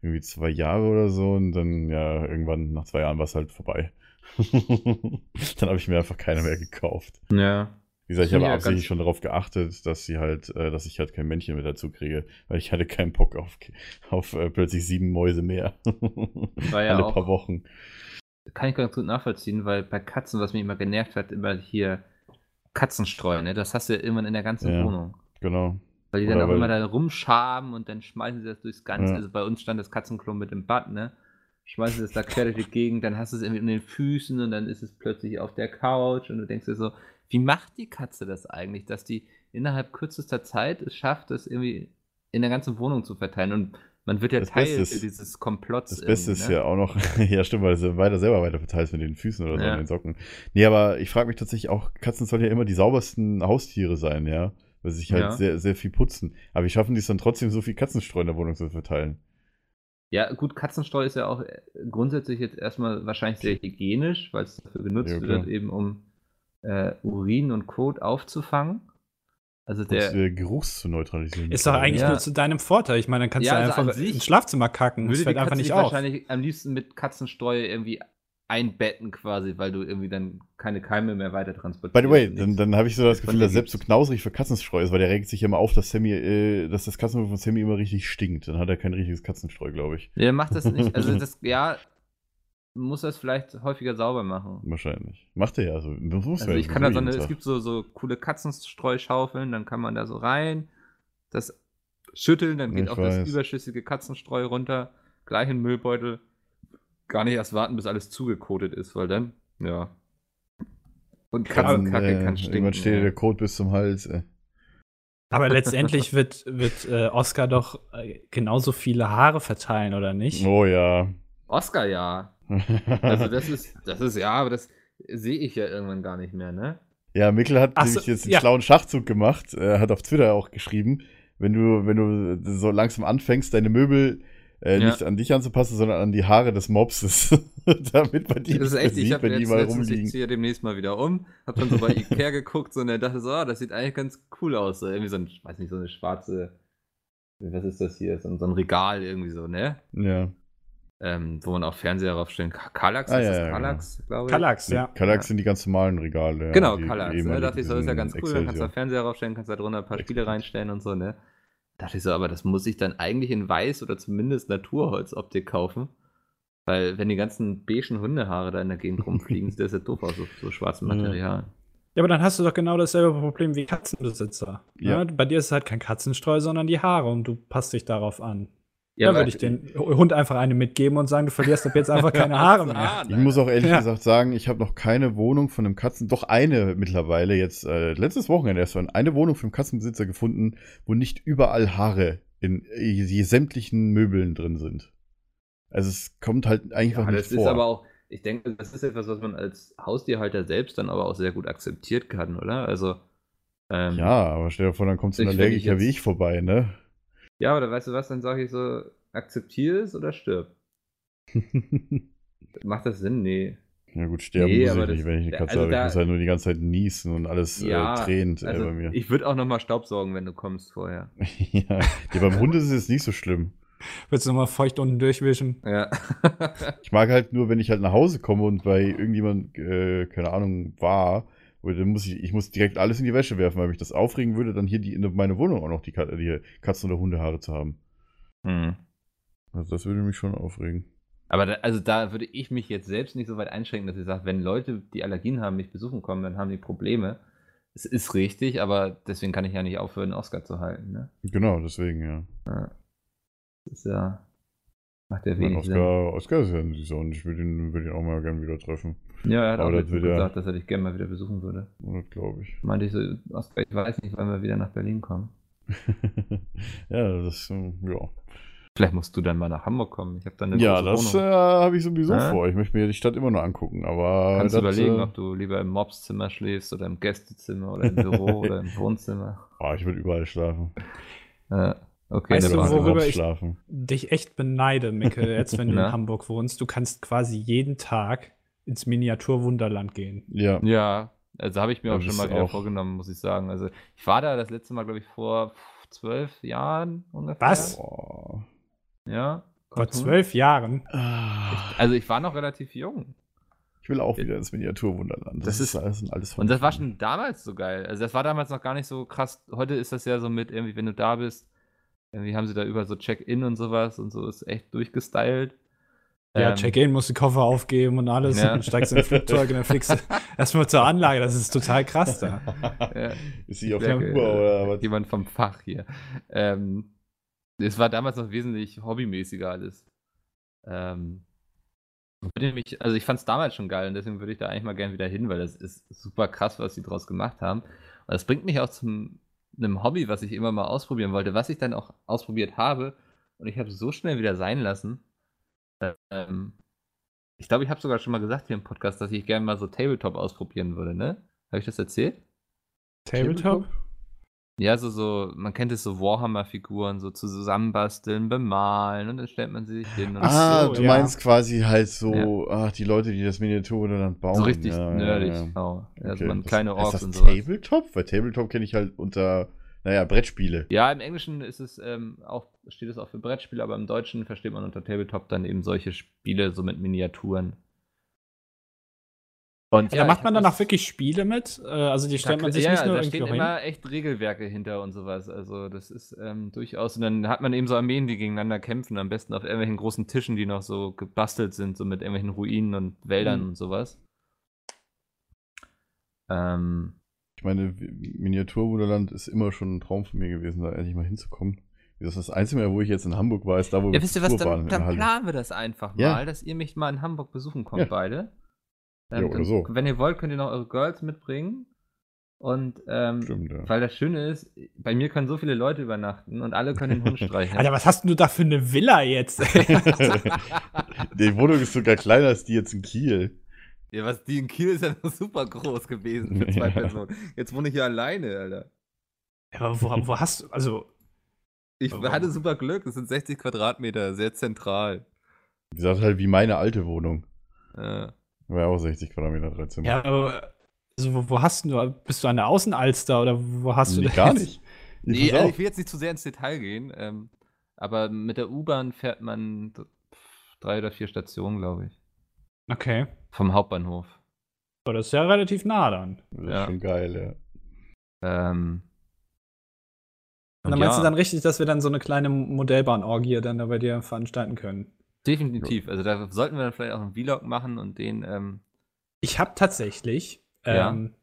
Irgendwie zwei Jahre oder so und dann ja, irgendwann nach zwei Jahren war es halt vorbei. dann habe ich mir einfach keine mehr gekauft. Ja. Wie gesagt, ich Ja, habe ganz- absichtlich schon darauf geachtet, dass sie halt, äh, dass ich halt kein Männchen mehr dazu kriege, weil ich hatte keinen Bock auf, auf äh, plötzlich sieben Mäuse mehr. War ja Alle auch- paar Wochen. Kann ich ganz gut nachvollziehen, weil bei Katzen, was mich immer genervt hat, immer hier Katzenstreu, ne? Das hast du ja immer in der ganzen Ja. Wohnung. Genau. Weil die Oder dann auch weil- immer da rumschaben und dann schmeißen sie das durchs Ganze. Ja. Also bei uns stand das Katzenklo mit im Bad, ne? Schmeißen sie das da quer durch die Gegend, dann hast du es irgendwie in den Füßen und dann ist es plötzlich auf der Couch und du denkst dir so, wie macht die Katze das eigentlich, dass die innerhalb kürzester Zeit es schafft, das irgendwie in der ganzen Wohnung zu verteilen und man wird ja Das Teil Beste ist- dieses Komplotts. Das Beste ist ne? ja auch noch, ja stimmt, weil du weiter selber weiter verteilst mit den Füßen oder so Ja. den Socken. Nee, aber ich frage mich tatsächlich auch, Katzen sollen ja immer die saubersten Haustiere sein, ja. Weil sie sich halt Ja. sehr, sehr viel putzen. Aber wie schaffen die es dann trotzdem, so viel Katzenstreu in der Wohnung zu verteilen? Ja, gut, Katzenstreu ist ja auch äh, grundsätzlich jetzt erstmal wahrscheinlich sehr hygienisch, weil es dafür genutzt Ja, wird, eben um äh, Urin und Kot aufzufangen. Also der der Geruchs zu neutralisieren. Ist doch eigentlich Ja. nur zu deinem Vorteil. Ich meine, dann kannst Ja, du also einfach ins Schlafzimmer kacken. Das würde die fällt einfach Katze nicht auf. wahrscheinlich am liebsten mit Katzenstreu irgendwie einbetten quasi, weil du irgendwie dann keine Keime mehr weiter transportierst. By the way, dann, dann habe ich so das Gefühl, dass Sepp so knausrig für Katzenstreu ist, weil der regt sich immer auf, dass Sammy, äh, dass das Katzenstreu von Sammy immer richtig stinkt. Dann hat er kein richtiges Katzenstreu, glaube ich. Der macht das nicht. Also das, ja, muss das vielleicht häufiger sauber machen. Wahrscheinlich. Macht er ja Also er ich kann da so eine, es gibt so, so coole Katzenstreu-Schaufeln, dann kann man da so rein, das schütteln, dann geht Ich auch weiß. das überschüssige Katzenstreu runter, gleich in den Müllbeutel. Gar nicht erst warten, bis alles zugekotet ist, weil dann, ja. Und Katzenkacke äh, kann stinken. Irgendwann steht der Kot bis zum Hals. Äh. Aber letztendlich wird, wird äh, Oscar doch äh, genauso viele Haare verteilen, oder nicht? Oh ja. Oscar ja. Also das ist, das ist, ja, aber das sehe ich ja irgendwann gar nicht mehr, ne? Ja, Mikkel hat Ach so, nämlich jetzt einen ja. schlauen Schachzug gemacht. Er hat auf Twitter auch geschrieben, wenn du, wenn du so langsam anfängst, deine Möbel äh, Ja. nicht an dich anzupassen, sondern an die Haare des Mopses. Damit man die Das ist echt, mehr ich sieht, habe wenn die jetzt mal letztens, ich rumliegen. ziehe demnächst mal wieder um, hab dann so bei Ikea geguckt so, und er dachte so, ah, das sieht eigentlich ganz cool aus. So, irgendwie so ein, weiß nicht, so eine schwarze, was ist das hier, so ein, so ein Regal irgendwie so, ne? Ja. Ähm, wo man auch Fernseher draufstellen kann. Kallax, Ah, ist ja, das ja, Kallax, glaube ich? Kallax, ja. Kallax sind die ganz normalen Regale. ja, Genau, die Kallax. Ne? ehemaligen dachte ich so, ist ja ganz cool, dann kannst du da Fernseher raufstellen, kannst da drunter ein paar Spiele reinstellen und so, ne? Dachte ich so, aber das muss ich dann eigentlich in weiß oder zumindest Naturholzoptik kaufen. Weil, wenn die ganzen beigen Hundehaare da in der Gegend rumfliegen, sieht das ja doof aus, so, so schwarzem. Material. Ja, aber dann hast du doch genau dasselbe Problem wie Katzenbesitzer. Ja. Ja. Bei dir ist es halt kein Katzenstreu, sondern die Haare und du passt dich darauf an. Ja, da aber- würde ich den Hund einfach eine mitgeben und sagen, du verlierst ab jetzt einfach keine Haare mehr. Ich muss auch ehrlich Ja. gesagt sagen, ich habe noch keine Wohnung von einem Katzen, doch eine mittlerweile jetzt, äh, letztes Wochenende erst, von eine Wohnung für einen Katzenbesitzer gefunden, wo nicht überall Haare in äh, sämtlichen Möbeln drin sind. Also es kommt halt einfach Ja, nicht das vor. ist aber auch, ich denke, das ist etwas, was man als Haustierhalter selbst dann aber auch sehr gut akzeptiert kann, oder? Also, ähm, ja, aber stell dir vor, dann kommt so ein Allergiker wie ich vorbei, ne? Ja, oder weißt du was, dann sage ich so, akzeptiere es oder stirb. Macht das Sinn? Nee. ja gut, sterben Nee, muss ich nicht, wenn ich eine Katze also habe. da- ich muss halt nur die ganze Zeit niesen und alles Ja, äh, tränt äh, also bei mir. ich würde auch nochmal Staubsaugen, wenn du kommst vorher. ja. ja, beim Hund ist es jetzt nicht so schlimm. Willst du nochmal feucht unten durchwischen? Ja. Ich mag halt nur, wenn ich halt nach Hause komme und bei irgendjemand, äh, keine Ahnung, war, oder dann muss ich, ich muss direkt alles in die Wäsche werfen, weil mich das aufregen würde, dann hier die, in meine Wohnung auch noch die, Kat- die Katzen- oder Hundehaare zu haben. hm. Also das würde mich schon aufregen. Aber da, also da würde ich mich jetzt selbst nicht so weit einschränken, dass ich sage, wenn Leute, die Allergien haben, mich besuchen kommen, dann haben die Probleme. Es ist richtig, aber deswegen kann ich ja nicht aufhören, Oscar zu halten. Ne? Genau, deswegen, ja. Ja. Das ist ja. Macht mein, wenig Sinn. Oscar, Oscar ist ja ein süßer und ich würde ihn, würde ihn auch mal gerne wieder treffen. Ja, er hat Aber auch das ja- gesagt, dass er dich gerne mal wieder besuchen würde. Das glaube ich. Meinte ich so, Oscar, ich weiß nicht, wann wir wieder nach Berlin kommen. ja, das, ähm, ja. Vielleicht musst du dann mal nach Hamburg kommen. Ich habe dann eine Ja, große das äh, habe ich sowieso Hä? vor. Ich möchte mir die Stadt immer noch angucken, aber. Kannst du das, überlegen, äh, ob du lieber im Mobszimmer schläfst oder im Gästezimmer oder im Büro oder im Wohnzimmer. oh, ich würde überall schlafen. Ja, okay, Weißt eine du, worüber ich- schlafen. Dich echt beneide, Micke, jetzt wenn du in Hamburg wohnst. Du kannst quasi jeden Tag ins Miniaturwunderland gehen. Ja. Ja, also habe ich mir Da auch schon mal auch- vorgenommen, muss ich sagen. Also ich war da das letzte Mal, glaube ich, vor zwölf Jahren ungefähr. Was? Ja. Vor zwölf Jahren. Ah, Also ich war noch relativ jung. Ich will auch wieder ins Miniaturwunderland. Das ist- alles ein alles Und das war schon damals so geil. Also das war damals noch gar nicht so krass. Heute ist das ja so mit irgendwie, wenn du da bist, irgendwie haben sie da über so Check-in und sowas und so ist echt durchgestylt. Ja, Ähm, Check-in, musst die Koffer aufgeben und alles. Ja. Und dann steigst du in ein Flugzeug und dann fliegst du erstmal zur Anlage. Das ist total krass da. Ja. Ist sie auf der Uhr oder was? Jemand vom Fach hier. Ähm, es war damals noch wesentlich hobbymäßiger alles. Ähm, mich, also ich fand es damals schon geil und deswegen würde ich da eigentlich mal gerne wieder hin, weil das ist super krass, was sie draus gemacht haben. Und das bringt mich auch zum einem Hobby, was ich immer mal ausprobieren wollte, was ich dann auch ausprobiert habe und ich habe es so schnell wieder sein lassen. Ähm, ich glaube, ich habe sogar schon mal gesagt hier im Podcast, dass ich gerne mal so Tabletop ausprobieren würde, ne? Habe ich das erzählt? Tabletop? Ja, so, so, man kennt es so Warhammer-Figuren, so zusammenbasteln, bemalen und dann stellt man sie sich hin. Und Ah, so, du ja. meinst quasi halt so, ach, die Leute, die das Miniaturwunderland bauen. so richtig ja, nerdig, Ja, ja. genau. Also Okay, man das- kleine Orks das und sowas. Tabletop? Weil Tabletop kenne ich halt unter, naja, Brettspiele. Ja, im Englischen ist es ähm, auch, steht es auch für Brettspiele, aber im Deutschen versteht man unter Tabletop dann eben solche Spiele, so mit Miniaturen. Und Ja, macht ich man dann auch wirklich Spiele mit? Äh, Also die Da, stellt man sich ja, nicht nur da irgendwie stehen hin? immer echt Regelwerke hinter und sowas. Also das ist ähm, durchaus. Und dann hat man eben so Armeen, die gegeneinander kämpfen. Am besten auf irgendwelchen großen Tischen, die noch so gebastelt sind, so mit irgendwelchen Ruinen und Wäldern Mhm. und sowas. Ähm, Ich meine, Miniaturwunderland ist immer schon ein Traum von mir gewesen, da endlich mal hinzukommen. Das ist das Einzige, Mal, wo ich jetzt in Hamburg war, ist da, wo ja, wir wisst ihr was, dann, dann planen wir das einfach Ja. mal, dass ihr mich mal in Hamburg besuchen kommt, Ja. beide. Ja, oder dann- so. Wenn ihr wollt, könnt ihr noch eure Girls mitbringen. Und ähm, Stimmt, ja. weil das Schöne ist, bei mir können so viele Leute übernachten und alle können den Hund streicheln. Alter, was hast denn du da für eine Villa jetzt? Die Wohnung ist sogar kleiner als die jetzt in Kiel. Ja, was die in Kiel ist ja noch super groß gewesen für zwei Ja. Personen. Jetzt wohne ich hier alleine, Alter. Ja, aber wo, wo hast du, also, Ich Warum? hatte super Glück, das sind 60 Quadratmeter, sehr zentral. Die sagt halt wie meine alte Wohnung. Äh, Ja auch 60 Quadratmeter, 13. Ja, aber also wo, wo hast du, bist du an der Außenalster oder wo hast du nee, da gar jetzt- nicht. nee, Pass also ich will jetzt nicht zu sehr ins Detail gehen, ähm, aber mit der U-Bahn fährt man drei oder vier Stationen, glaube ich. Okay. Vom Hauptbahnhof. Aber das ist ja relativ nah dann. Das ist Ja. schon geil, ja. Ähm, Und dann meinst du dann richtig, dass wir dann so eine kleine Modellbahnorgie dann da bei dir veranstalten können? Definitiv. Also da sollten wir dann vielleicht auch einen Vlog machen und den, ähm, Ich habe tatsächlich, Ja. ähm,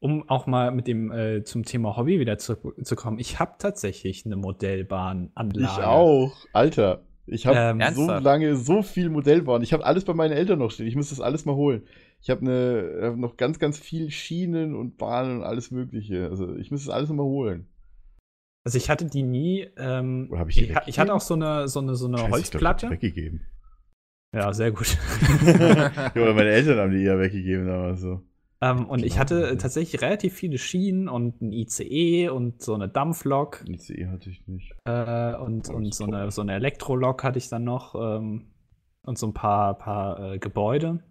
um auch mal mit dem äh, zum Thema Hobby wieder zu, zu kommen, ich habe tatsächlich eine Modellbahnanlage. Ich auch. Alter, ich habe Ähm, so Ernsthaft? lange so viel Modellbahn. Ich habe alles bei meinen Eltern noch stehen. Ich muss das alles mal holen. Ich habe eine, äh, noch ganz, ganz viel Schienen und Bahnen und alles Mögliche. Also ich muss das alles noch mal holen. Also ich hatte die nie. Ähm, Oder hab ich die ich, ich hatte auch so eine, so eine, so eine Scheiße, ich glaub, ich hab die Holzplatte. weggegeben. Ja, sehr gut. ja, meine Eltern haben die eher weggegeben damals so. ähm, und ich Genau, hatte ja. tatsächlich relativ viele Schienen und ein ICE und so eine Dampflok ICE hatte ich nicht. äh, und, Oh, und so eine, so eine Elektrolok hatte ich dann noch ähm, und so ein paar, paar äh, Gebäude.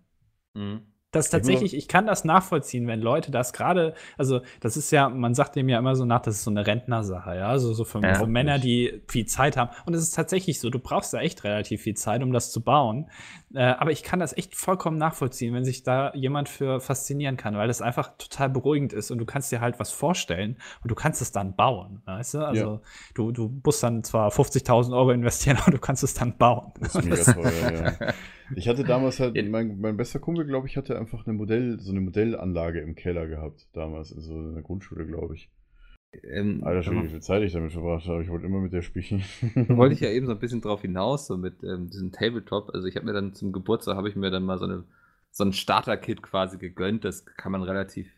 mhm. Das tatsächlich, ich kann das nachvollziehen, wenn Leute das gerade, also das ist ja, man sagt dem ja immer so nach, das ist so eine Rentnersache, ja, also so für, Ja. für Männer, die viel Zeit haben. Und es ist tatsächlich so, du brauchst da echt relativ viel Zeit, um das zu bauen. Äh, aber ich kann das echt vollkommen nachvollziehen, wenn sich da jemand für faszinieren kann, weil das einfach total beruhigend ist und du kannst dir halt was vorstellen und du kannst es dann bauen, weißt du? Also du, du musst dann zwar 50.000 Euro investieren, aber du kannst es dann bauen. Das ist mega teuer, ja. Ich hatte damals halt, mein, mein bester Kumpel, glaube ich, hatte einfach eine Modell, so eine Modellanlage im Keller gehabt, damals, in so einer Grundschule, glaube ich. Ähm, Alter, schon, wie viel Zeit ich damit verbracht habe. Ich wollte immer mit der spielen. wollte ich ja eben so ein bisschen drauf hinaus, so mit ähm, diesem Tabletop. Also ich habe mir dann zum Geburtstag, habe ich mir dann mal so, eine, so ein Starter-Kit quasi gegönnt. Das kann man relativ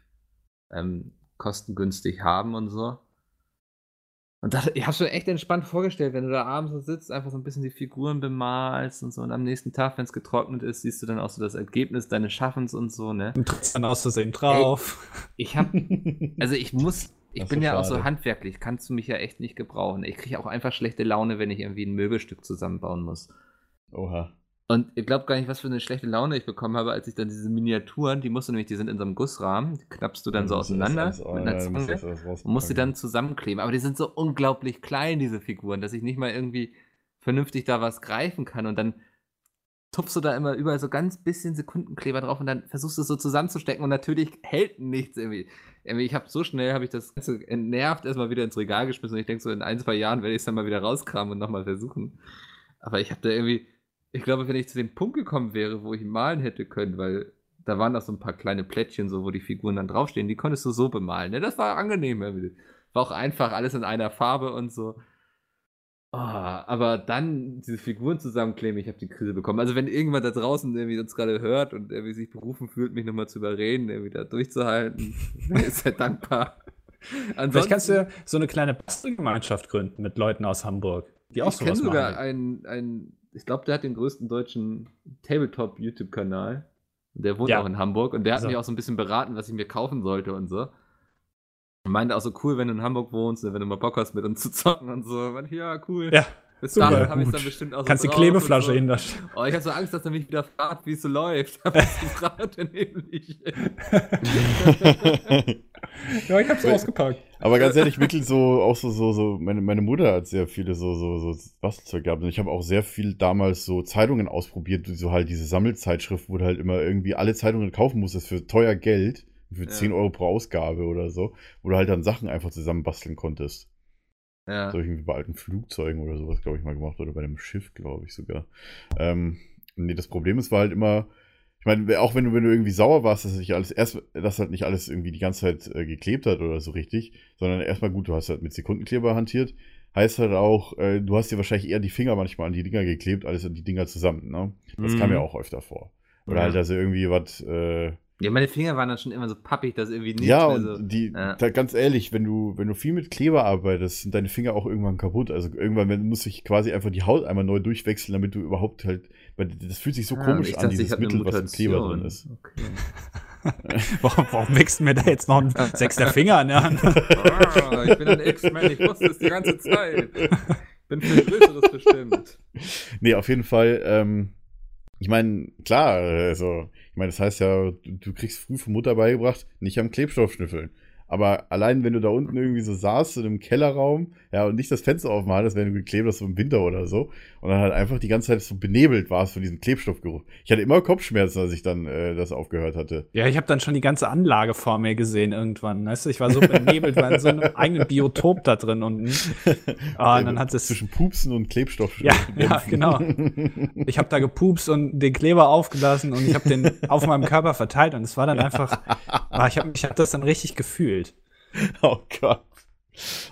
ähm, kostengünstig haben und so. Und das, ich habe schon echt entspannt vorgestellt, wenn du da abends so sitzt, einfach so ein bisschen die Figuren bemalst und so. Und am nächsten Tag, wenn es getrocknet ist, siehst du dann auch so das Ergebnis deines Schaffens und so, ne? Und trittst dann aus Versehen drauf. Ich habe Also ich muss, ich bin ja auch so schade. handwerklich, kannst du mich ja echt nicht gebrauchen. Ich kriege auch einfach schlechte Laune, wenn ich irgendwie ein Möbelstück zusammenbauen muss. Oha. Und ihr glaubt gar nicht, was für eine schlechte Laune ich bekommen habe, als ich dann diese Miniaturen, die musst du nämlich, die sind in so einem Gussrahmen, die knappst du dann so auseinander alles- mit einer ja, musst Zange rauspacken. und musst die dann zusammenkleben. Aber die sind so unglaublich klein, diese Figuren, dass ich nicht mal irgendwie vernünftig da was greifen kann. Und dann tupfst du da immer überall so ganz bisschen Sekundenkleber drauf und dann versuchst du es so zusammenzustecken und natürlich hält nichts irgendwie. Ich habe so schnell, habe ich das Ganze entnervt erstmal wieder ins Regal geschmissen und ich denke so, in ein, zwei Jahren werde ich es dann mal wieder rauskramen und nochmal versuchen. Aber ich habe da irgendwie, ich glaube, wenn ich zu dem Punkt gekommen wäre, wo ich malen hätte können, weil da waren noch so ein paar kleine Plättchen, so, wo die Figuren dann draufstehen, die konntest du so bemalen. Ne? Das war angenehm. irgendwie. War auch einfach, alles in einer Farbe und so. Oh, aber dann diese Figuren zusammenkleben, ich habe die Krise bekommen. Also wenn irgendjemand da draußen irgendwie uns gerade hört und irgendwie sich berufen fühlt, mich nochmal zu überreden, irgendwie da durchzuhalten, ist er dankbar. Vielleicht kannst du ja so eine kleine Bastelgemeinschaft gründen mit Leuten aus Hamburg, die auch ich sowas sogar machen. einen, einen, ich glaube, der hat den größten deutschen Tabletop-YouTube-Kanal. Der wohnt Ja. auch in Hamburg und der hat So. mich auch so ein bisschen beraten, was ich mir kaufen sollte und so. Und meinte auch so cool, wenn du in Hamburg wohnst, wenn du mal Bock hast, mit uns zu zocken und so. Und ja, cool. Ja, Bis super, dahin habe ich dann bestimmt auch so kannst die Klebeflasche so. hinterstellen. Oh, ich habe so Angst, dass er mich wieder fragt, wie es so läuft. Aber ich frage nämlich. Ja, ich hab's ausgepackt. Aber ganz ehrlich, wirklich so, auch so, so, so, meine, meine Mutter hat sehr viele so, so, so Bastelzeug gehabt. Und ich habe auch sehr viel damals so Zeitungen ausprobiert, so halt diese Sammelzeitschrift, wo du halt immer irgendwie alle Zeitungen kaufen musstest für teuer Geld, für Ja. 10 Euro pro Ausgabe oder so, wo du halt dann Sachen einfach zusammenbasteln konntest. Ja. So irgendwie bei alten Flugzeugen oder sowas, glaube ich, mal gemacht. Oder bei einem Schiff, glaube ich sogar. Ähm, nee, das Problem ist, war halt immer, ich meine, auch wenn du, wenn du irgendwie sauer warst, dass nicht alles erst, dass halt nicht alles irgendwie die ganze Zeit äh, geklebt hat oder so richtig, sondern erstmal gut, du hast halt mit Sekundenkleber hantiert, heißt halt auch, äh, du hast dir wahrscheinlich eher die Finger manchmal an die Dinger geklebt, alles an die Dinger zusammen, ne? Das kam Mhm. ja auch öfter vor. Oder Ja. halt, dass irgendwie was, äh, ja, meine Finger waren dann schon immer so pappig, dass irgendwie nichts ja, mehr und so. die, Ja. da, ganz ehrlich, wenn du, wenn du viel mit Kleber arbeitest, sind deine Finger auch irgendwann kaputt. Also irgendwann muss ich quasi einfach die Haut einmal neu durchwechseln, damit du überhaupt halt, weil das fühlt sich so Ah, komisch an, dachte, dieses Mittel, was im Kleber drin ist. Okay. Warum, warum wächst mir da jetzt noch ein sechster Finger an der Hand? Ah, ich bin ein X-Men, ich wusste es die ganze Zeit. Bin für Größeres bestimmt. Nee, auf jeden Fall, ähm, ich meine, klar, also, meine, das heißt ja, du, du kriegst früh von Mutter beigebracht, nicht am Klebstoff schnüffeln. Aber allein, wenn du da unten irgendwie so saßt, in einem Kellerraum, ja, und nicht das Fenster aufmachen hast, wenn du geklebt hast, so im Winter oder so, und dann halt einfach die ganze Zeit so benebelt warst von diesem Klebstoffgeruch. Ich hatte immer Kopfschmerzen, als ich dann äh, das aufgehört hatte. Ja, ich habe dann schon die ganze Anlage vor mir gesehen irgendwann. Weißt du, ich war so benebelt, war in so einem eigenen Biotop da drin unten. Ah, und dann hat es. Zwischen Pupsen und Klebstoff. Ja, ja, genau. Ich habe da gepupst und den Kleber aufgelassen und ich habe den auf meinem Körper verteilt und es war dann einfach, ah, ich habe ich hab das dann richtig gefühlt. Oh Gott.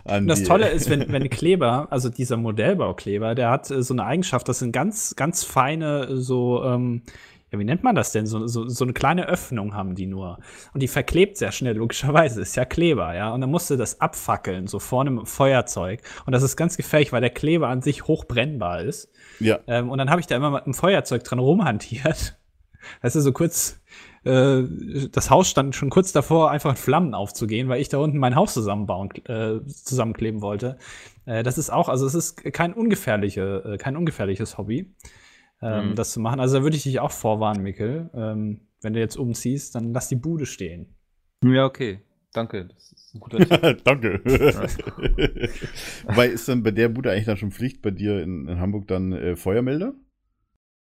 Und das Tolle ist, wenn, wenn Kleber, also dieser Modellbaukleber, der hat äh, so eine Eigenschaft, das sind ganz, ganz feine, so, ähm, ja, wie nennt man das denn? So, so, so eine kleine Öffnung haben die nur. Und die verklebt sehr schnell, logischerweise. Ist ja Kleber, ja. Und dann musst du das abfackeln, so vorne mit dem Feuerzeug. Und das ist ganz gefährlich, weil der Kleber an sich hochbrennbar ist. Ja. Ähm, und dann habe ich da immer mit dem Feuerzeug dran rumhantiert. Das ist so kurz, äh, das Haus stand schon kurz davor, einfach in Flammen aufzugehen, weil ich da unten mein Haus zusammenbauen, äh, zusammenkleben wollte. Äh, das ist auch, also es ist kein ungefährliche, äh, kein ungefährliches Hobby, ähm, Mhm. das zu machen. Also da würde ich dich auch vorwarnen, Mikkel. Ähm, wenn du jetzt umziehst, dann lass die Bude stehen. Ja, okay. Danke. Das ist ein guter Tipp. Danke. Wobei ist dann bei der Bude eigentlich dann schon Pflicht bei dir in, in Hamburg dann äh, Feuermelder?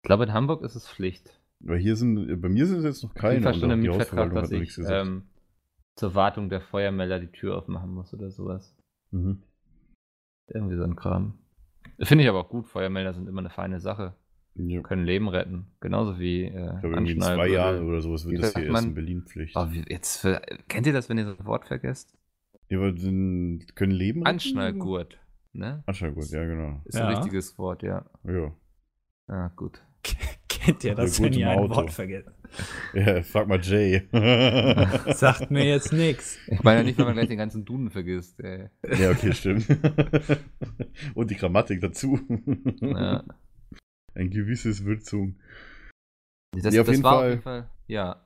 Ich glaube, in Hamburg ist es Pflicht. Weil hier sind, bei mir sind es jetzt noch keine. Und schon im die Mietvertrag, dass hat noch nichts ich gesagt. ähm, zur Wartung der Feuermelder die Tür aufmachen muss oder sowas. Mhm. Irgendwie so ein Kram. Finde ich aber auch gut. Feuermelder sind immer eine feine Sache. Ja. Können Leben retten. Genauso wie äh, Ich glaube, irgendwie in zwei. Jahren oder sowas wird das hier erst in man? Berlin Pflicht. Oh, jetzt für, kennt ihr das, wenn ihr so ein Wort vergesst? Ja, aber können Leben retten? Anschnallgurt. Ne? Anschnallgurt, ja, genau. Ist Ja. ein richtiges Wort, ja. Ja. Ah, gut. Ihr das, ihr im ein. Wort vergesst? ja, frag mal Jay. Sagt mir jetzt nix. Ich meine ja nicht, wenn man gleich den ganzen Duden vergisst. Ey. ja, okay, stimmt. Und die Grammatik dazu. Ja. Ein gewisses Würzung. Das, Ja, auf das jeden war Fall. auf jeden Fall. Ja.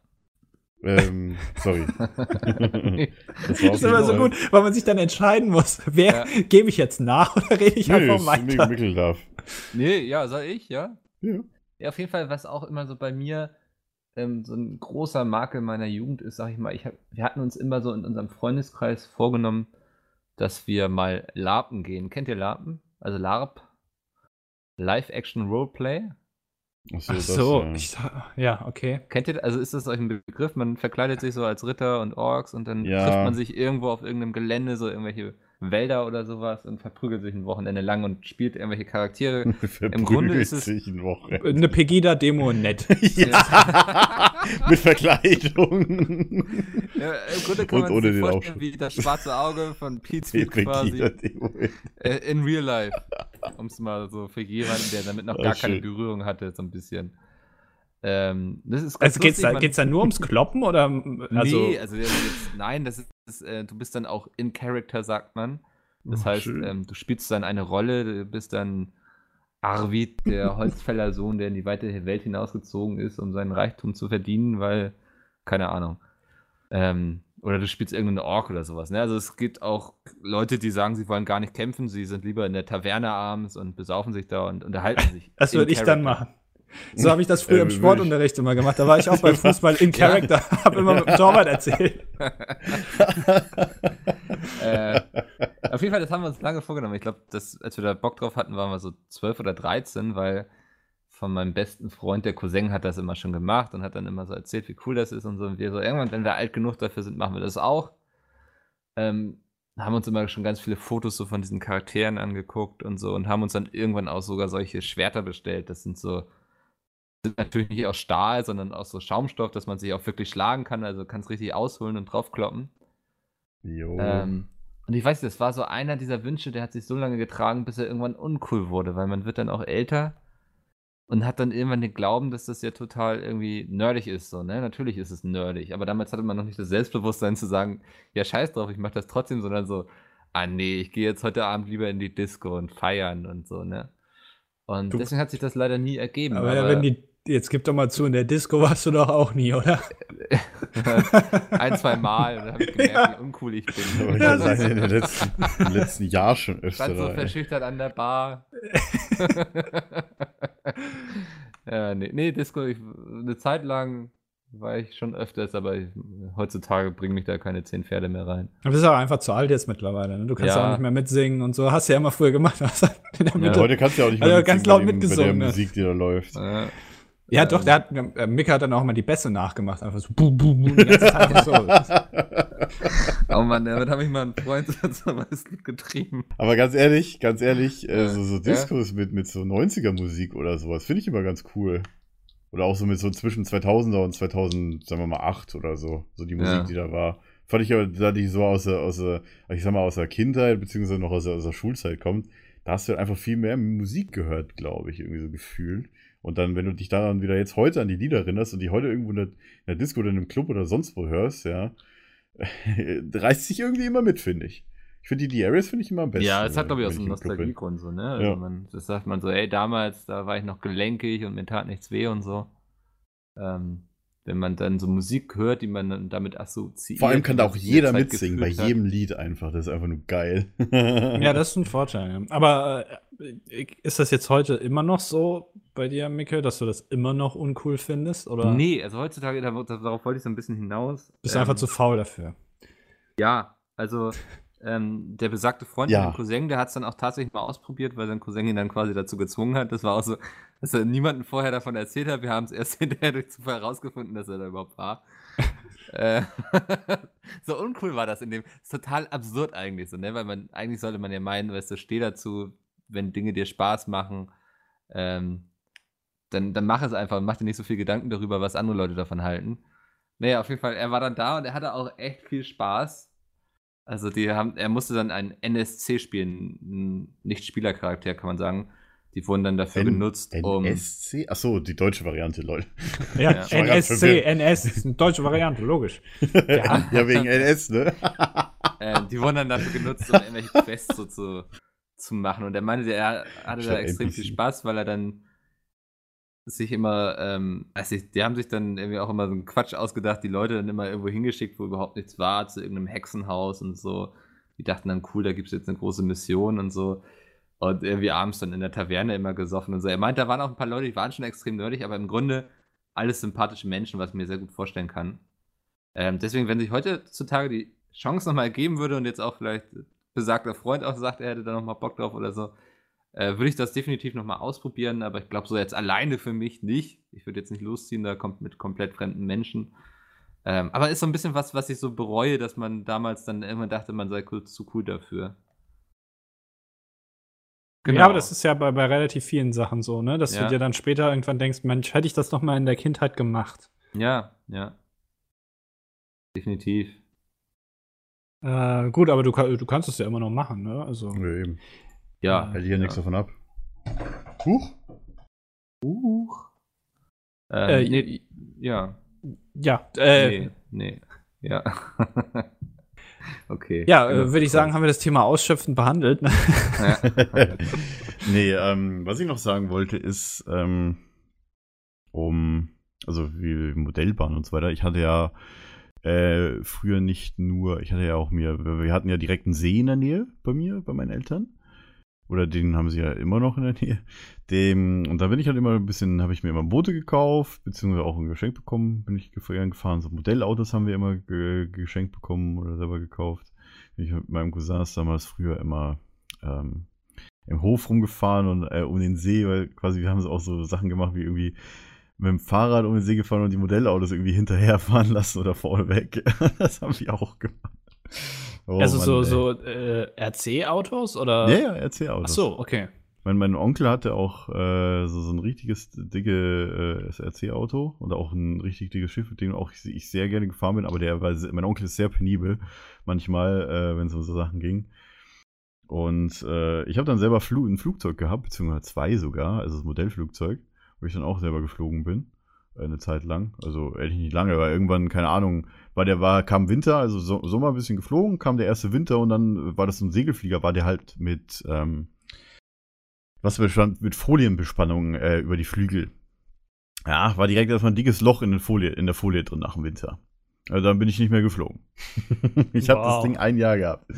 Ähm, sorry. Das war auf ist immer so gut, weil man sich dann entscheiden muss, wer Ja. gebe ich jetzt nach oder rede ich Nee, einfach ist weiter? Mickel darf. nee, ja, soll ich, ja? Ja. Ja, auf jeden Fall, was auch immer so bei mir ähm, so ein großer Makel meiner Jugend ist, sag ich mal, ich hab, wir hatten uns immer so in unserem Freundeskreis vorgenommen, dass wir mal LARPen gehen. Kennt ihr LARPen? Also LARP? Live-Action Roleplay? Achso, Ach das, so, äh, ich, ja, okay. Kennt ihr, also ist das euch ein Begriff? Man verkleidet sich so als Ritter und Orks und dann Ja. trifft man sich irgendwo auf irgendeinem Gelände, so irgendwelche Wälder oder sowas und verprügelt sich ein Wochenende lang und spielt irgendwelche Charaktere. verprügelt Grunde ist es- sich in Woche. Eine Pegida-Demo nett. ja, mit Verkleidung. Ja, Im Grunde kann Und man ohne sich den vorstellen, wie das schwarze Auge von Pete quasi Pegida-Demo. äh, in real life. Um es mal so für jemanden, der damit noch Ah, gar keine schön. Berührung hatte, so ein bisschen. Ähm, das ist ganz Also geht's lustig, da, geht's da nur ums Kloppen oder also nee, also ist jetzt, nein, das ist, das, äh, du bist dann auch in Character, sagt man. Das Oh, heißt, ähm, du spielst dann eine Rolle, du bist dann Arvid, der Holzfällersohn, der in die weite Welt hinausgezogen ist, um seinen Reichtum zu verdienen, weil, keine Ahnung. Ähm, oder du spielst irgendeinen Ork oder sowas. Ne? Also es gibt auch Leute, die sagen, sie wollen gar nicht kämpfen, sie sind lieber in der Taverne abends und besaufen sich da und unterhalten sich. das würde ich dann machen. So habe ich das früher im Sportunterricht immer gemacht. Da war ich auch beim Fußball in Character, habe immer mit dem Torwart erzählt. äh, auf jeden Fall, das haben wir uns lange vorgenommen. Ich glaube, als wir da Bock drauf hatten, waren wir so 12 oder 13, weil von meinem besten Freund, der Cousin, hat das immer schon gemacht und hat dann immer so erzählt, wie cool das ist und so. Und wir so, irgendwann, wenn wir alt genug dafür sind, machen wir das auch. Ähm, haben uns immer schon ganz viele Fotos so von diesen Charakteren angeguckt und so und haben uns dann irgendwann auch sogar solche Schwerter bestellt. Das sind so, sind natürlich nicht aus Stahl, sondern aus so Schaumstoff, dass man sich auch wirklich schlagen kann. Also kannst richtig ausholen und draufkloppen. Jo. Ähm, und ich weiß, das war so einer dieser Wünsche, der hat sich so lange getragen, bis er irgendwann uncool wurde, weil man wird dann auch älter und hat dann irgendwann den Glauben, dass das ja total irgendwie nerdig ist. So, ne? Natürlich ist es nerdig, aber damals hatte man noch nicht das Selbstbewusstsein zu sagen, ja, scheiß drauf, ich mach das trotzdem, sondern so, ah nee, ich gehe jetzt heute Abend lieber in die Disco und feiern und so, ne? Und Du- deswegen hat sich das leider nie ergeben. Aber, ja, wenn die jetzt gib doch mal zu, in der Disco warst du doch auch nie, oder? Ein, zwei Mal. Dann habe ich gemerkt, wie uncool ich bin. Aber ich würde sagen, in den letzten, im letzten Jahr schon öfter. Stand so da, ey. verschüchtert an der Bar. ja, nee, nee Disco, ich, eine Zeit lang war ich schon öfters, aber ich, heutzutage bringen mich da keine zehn Pferde mehr rein. Du bist auch einfach zu alt jetzt mittlerweile. Ne? Du kannst ja. Ja. auch nicht mehr mitsingen und so. Hast du ja immer früher gemacht. Der Ja. Heute kannst du ja auch nicht Also mehr ganz mitsingen laut bei dem- mitgesungen, Bei ne? der Musik, die da läuft. Äh, Ja, doch, der hat, äh, Mick hat dann auch mal die Bässe nachgemacht. Einfach so, boom, boom, boom, die ganze Zeit einfach so. oh Mann, damit habe ich mal einen Freund zum Weißblut getrieben. Aber ganz ehrlich, ganz ehrlich, äh, so, so Ja. Discos mit, mit so 90er Musik oder sowas, finde ich immer ganz cool. Oder auch so mit so zwischen 2000er und 2000, sagen wir mal, 8 oder so. So die Musik, Ja. die da war. Fand ich aber, da die so aus der, aus der, ich sag mal, aus der Kindheit, beziehungsweise noch aus der, aus der Schulzeit kommt, da hast du halt einfach viel mehr Musik gehört, glaube ich, irgendwie so gefühlt. Und dann, wenn du dich daran wieder jetzt heute an die Lieder erinnerst und die heute irgendwo in der, in der Disco oder in einem Club oder sonst wo hörst, ja, reißt sich irgendwie immer mit, finde ich. Ich finde die, Areas finde ich immer am besten. Ja, es hat, glaube ich, auch so einen. Nostalgiegrund, so, ne? Also Ja. man, das sagt man so, ey, damals, da war ich noch gelenkig und mir tat nichts weh und so. Ähm, wenn man dann so Musik hört, die man dann damit assoziiert. Vor allem kann da auch jeder mitsingen, bei hat. jedem Lied einfach. Das ist einfach nur geil. Ja, das ist ein Vorteil. Aber äh, ist das jetzt heute immer noch so bei dir, Micke, dass du das immer noch uncool findest? Oder Nee, also heutzutage, da- darauf wollte ich so ein bisschen hinaus. bist du Ähm, einfach zu faul dafür? Ja, also ähm, der besagte Freund Ja. von dem Cousin, der hat es dann auch tatsächlich mal ausprobiert, weil sein Cousin ihn dann quasi dazu gezwungen hat. Das war auch so, dass er niemandem vorher davon erzählt hat. Wir haben es erst hinterher durch Zufall herausgefunden, dass er da überhaupt war. äh, so uncool war das in dem. Ist total absurd eigentlich so, ne? Weil man, eigentlich sollte man ja meinen, weißt du, steh dazu, wenn Dinge dir Spaß machen, ähm, dann, dann mach es einfach und mach dir nicht so viel Gedanken darüber, was andere Leute davon halten. Naja, auf jeden Fall, er war dann da und er hatte auch echt viel Spaß. Also die haben, er musste dann ein NSC spielen, ein Nicht-Spielercharakter, kann man sagen. Die wurden dann dafür N- genutzt, um. NSC? Achso, die deutsche Variante, Leute. Ja, Ja. Ich NSC, NS, ist eine deutsche Variante, logisch. Ja. ja, wegen NS, ne? äh, die wurden dann dafür genutzt, um irgendwelche Quests so zu, zu machen. Und er meinte, er hatte da Statt extrem NPC. viel Spaß, weil er dann sich immer, ähm, also die haben sich dann irgendwie auch immer so einen Quatsch ausgedacht, die Leute dann immer irgendwo hingeschickt, wo überhaupt nichts war, zu irgendeinem Hexenhaus und so. Die dachten dann, cool, da gibt es jetzt eine große Mission und so. Und irgendwie abends dann in der Taverne immer gesoffen und so. Er meinte, da waren auch ein paar Leute, die waren schon extrem nerdig, aber im Grunde alles sympathische Menschen, was ich mir sehr gut vorstellen kann. Ähm, deswegen, wenn sich heutzutage die Chance nochmal geben würde und jetzt auch vielleicht besagter Freund auch sagt, er hätte da nochmal Bock drauf oder so, äh, würde ich das definitiv nochmal ausprobieren, aber ich glaube, so jetzt alleine für mich nicht. Ich würde jetzt nicht losziehen, da kommt mit komplett fremden Menschen. Ähm, aber ist so ein bisschen was, was ich so bereue, dass man damals dann irgendwann dachte, man sei cool, zu cool dafür. Ja, aber das ist ja bei, bei relativ vielen Sachen so, ne? Dass Ja. du dir dann später irgendwann denkst, Mensch, hätte ich das noch mal in der Kindheit gemacht. Ja, ja. Definitiv. Äh, gut, aber du, du kannst es ja immer noch machen, ne? Also. Ja, eben. Ja. Hält hier ja. nichts davon ab. Huch. Huch. Ähm, Äh, nee, ja. Ja, äh, nee, nee. Ja. okay. ja, Genau. äh, würde ich sagen, haben wir das Thema ausschöpfend behandelt. Ne? Ja. nee, ähm, was ich noch sagen wollte, ist, ähm, um, also wie Modellbahn und so weiter. Ich hatte ja äh, früher nicht nur, ich hatte ja auch mir, wir hatten ja direkt einen See in der Nähe bei mir, bei meinen Eltern. Oder den haben sie ja immer noch in der Nähe. Dem, und da bin ich halt immer ein bisschen, habe ich mir immer Boote gekauft, beziehungsweise auch ein Geschenk bekommen, bin ich gef- gefahren. So Modellautos haben wir immer ge geschenkt bekommen oder selber gekauft. Bin ich mit meinem Cousin damals früher immer ähm, im Hof rumgefahren und äh, um den See, weil quasi wir haben so auch so Sachen gemacht wie irgendwie mit dem Fahrrad um den See gefahren und die Modellautos irgendwie hinterherfahren lassen oder vorne weg. das haben wir auch gemacht. Oh, also so, Mann, ey. so äh, RC-Autos oder? Ja, ja, erzähl Ach so, okay. Mein, mein Onkel hatte auch äh, so, so ein richtiges dicke äh, SRC-Auto und auch ein richtig dickes Schiff, mit dem auch ich, ich sehr gerne gefahren bin, aber der war, se- mein Onkel ist sehr penibel, manchmal, äh, wenn es um so Sachen ging. Und äh, ich habe dann selber Flu ein Flugzeug gehabt, beziehungsweise zwei sogar, also das Modellflugzeug, wo ich dann auch selber geflogen bin, eine Zeit lang. Also ehrlich nicht lange, weil irgendwann, keine Ahnung, war der war, kam Winter, also so, Sommer ein bisschen geflogen, kam der erste Winter und dann war das so ein Segelflieger, war der halt mit, ähm, was bestand mit Folienbespannung äh, über die Flügel. Ja, war direkt erstmal ein dickes Loch in, Folie, in der Folie drin nach dem Winter. Also dann bin ich nicht mehr geflogen. ich habe das Wow. Ding ein Jahr gehabt.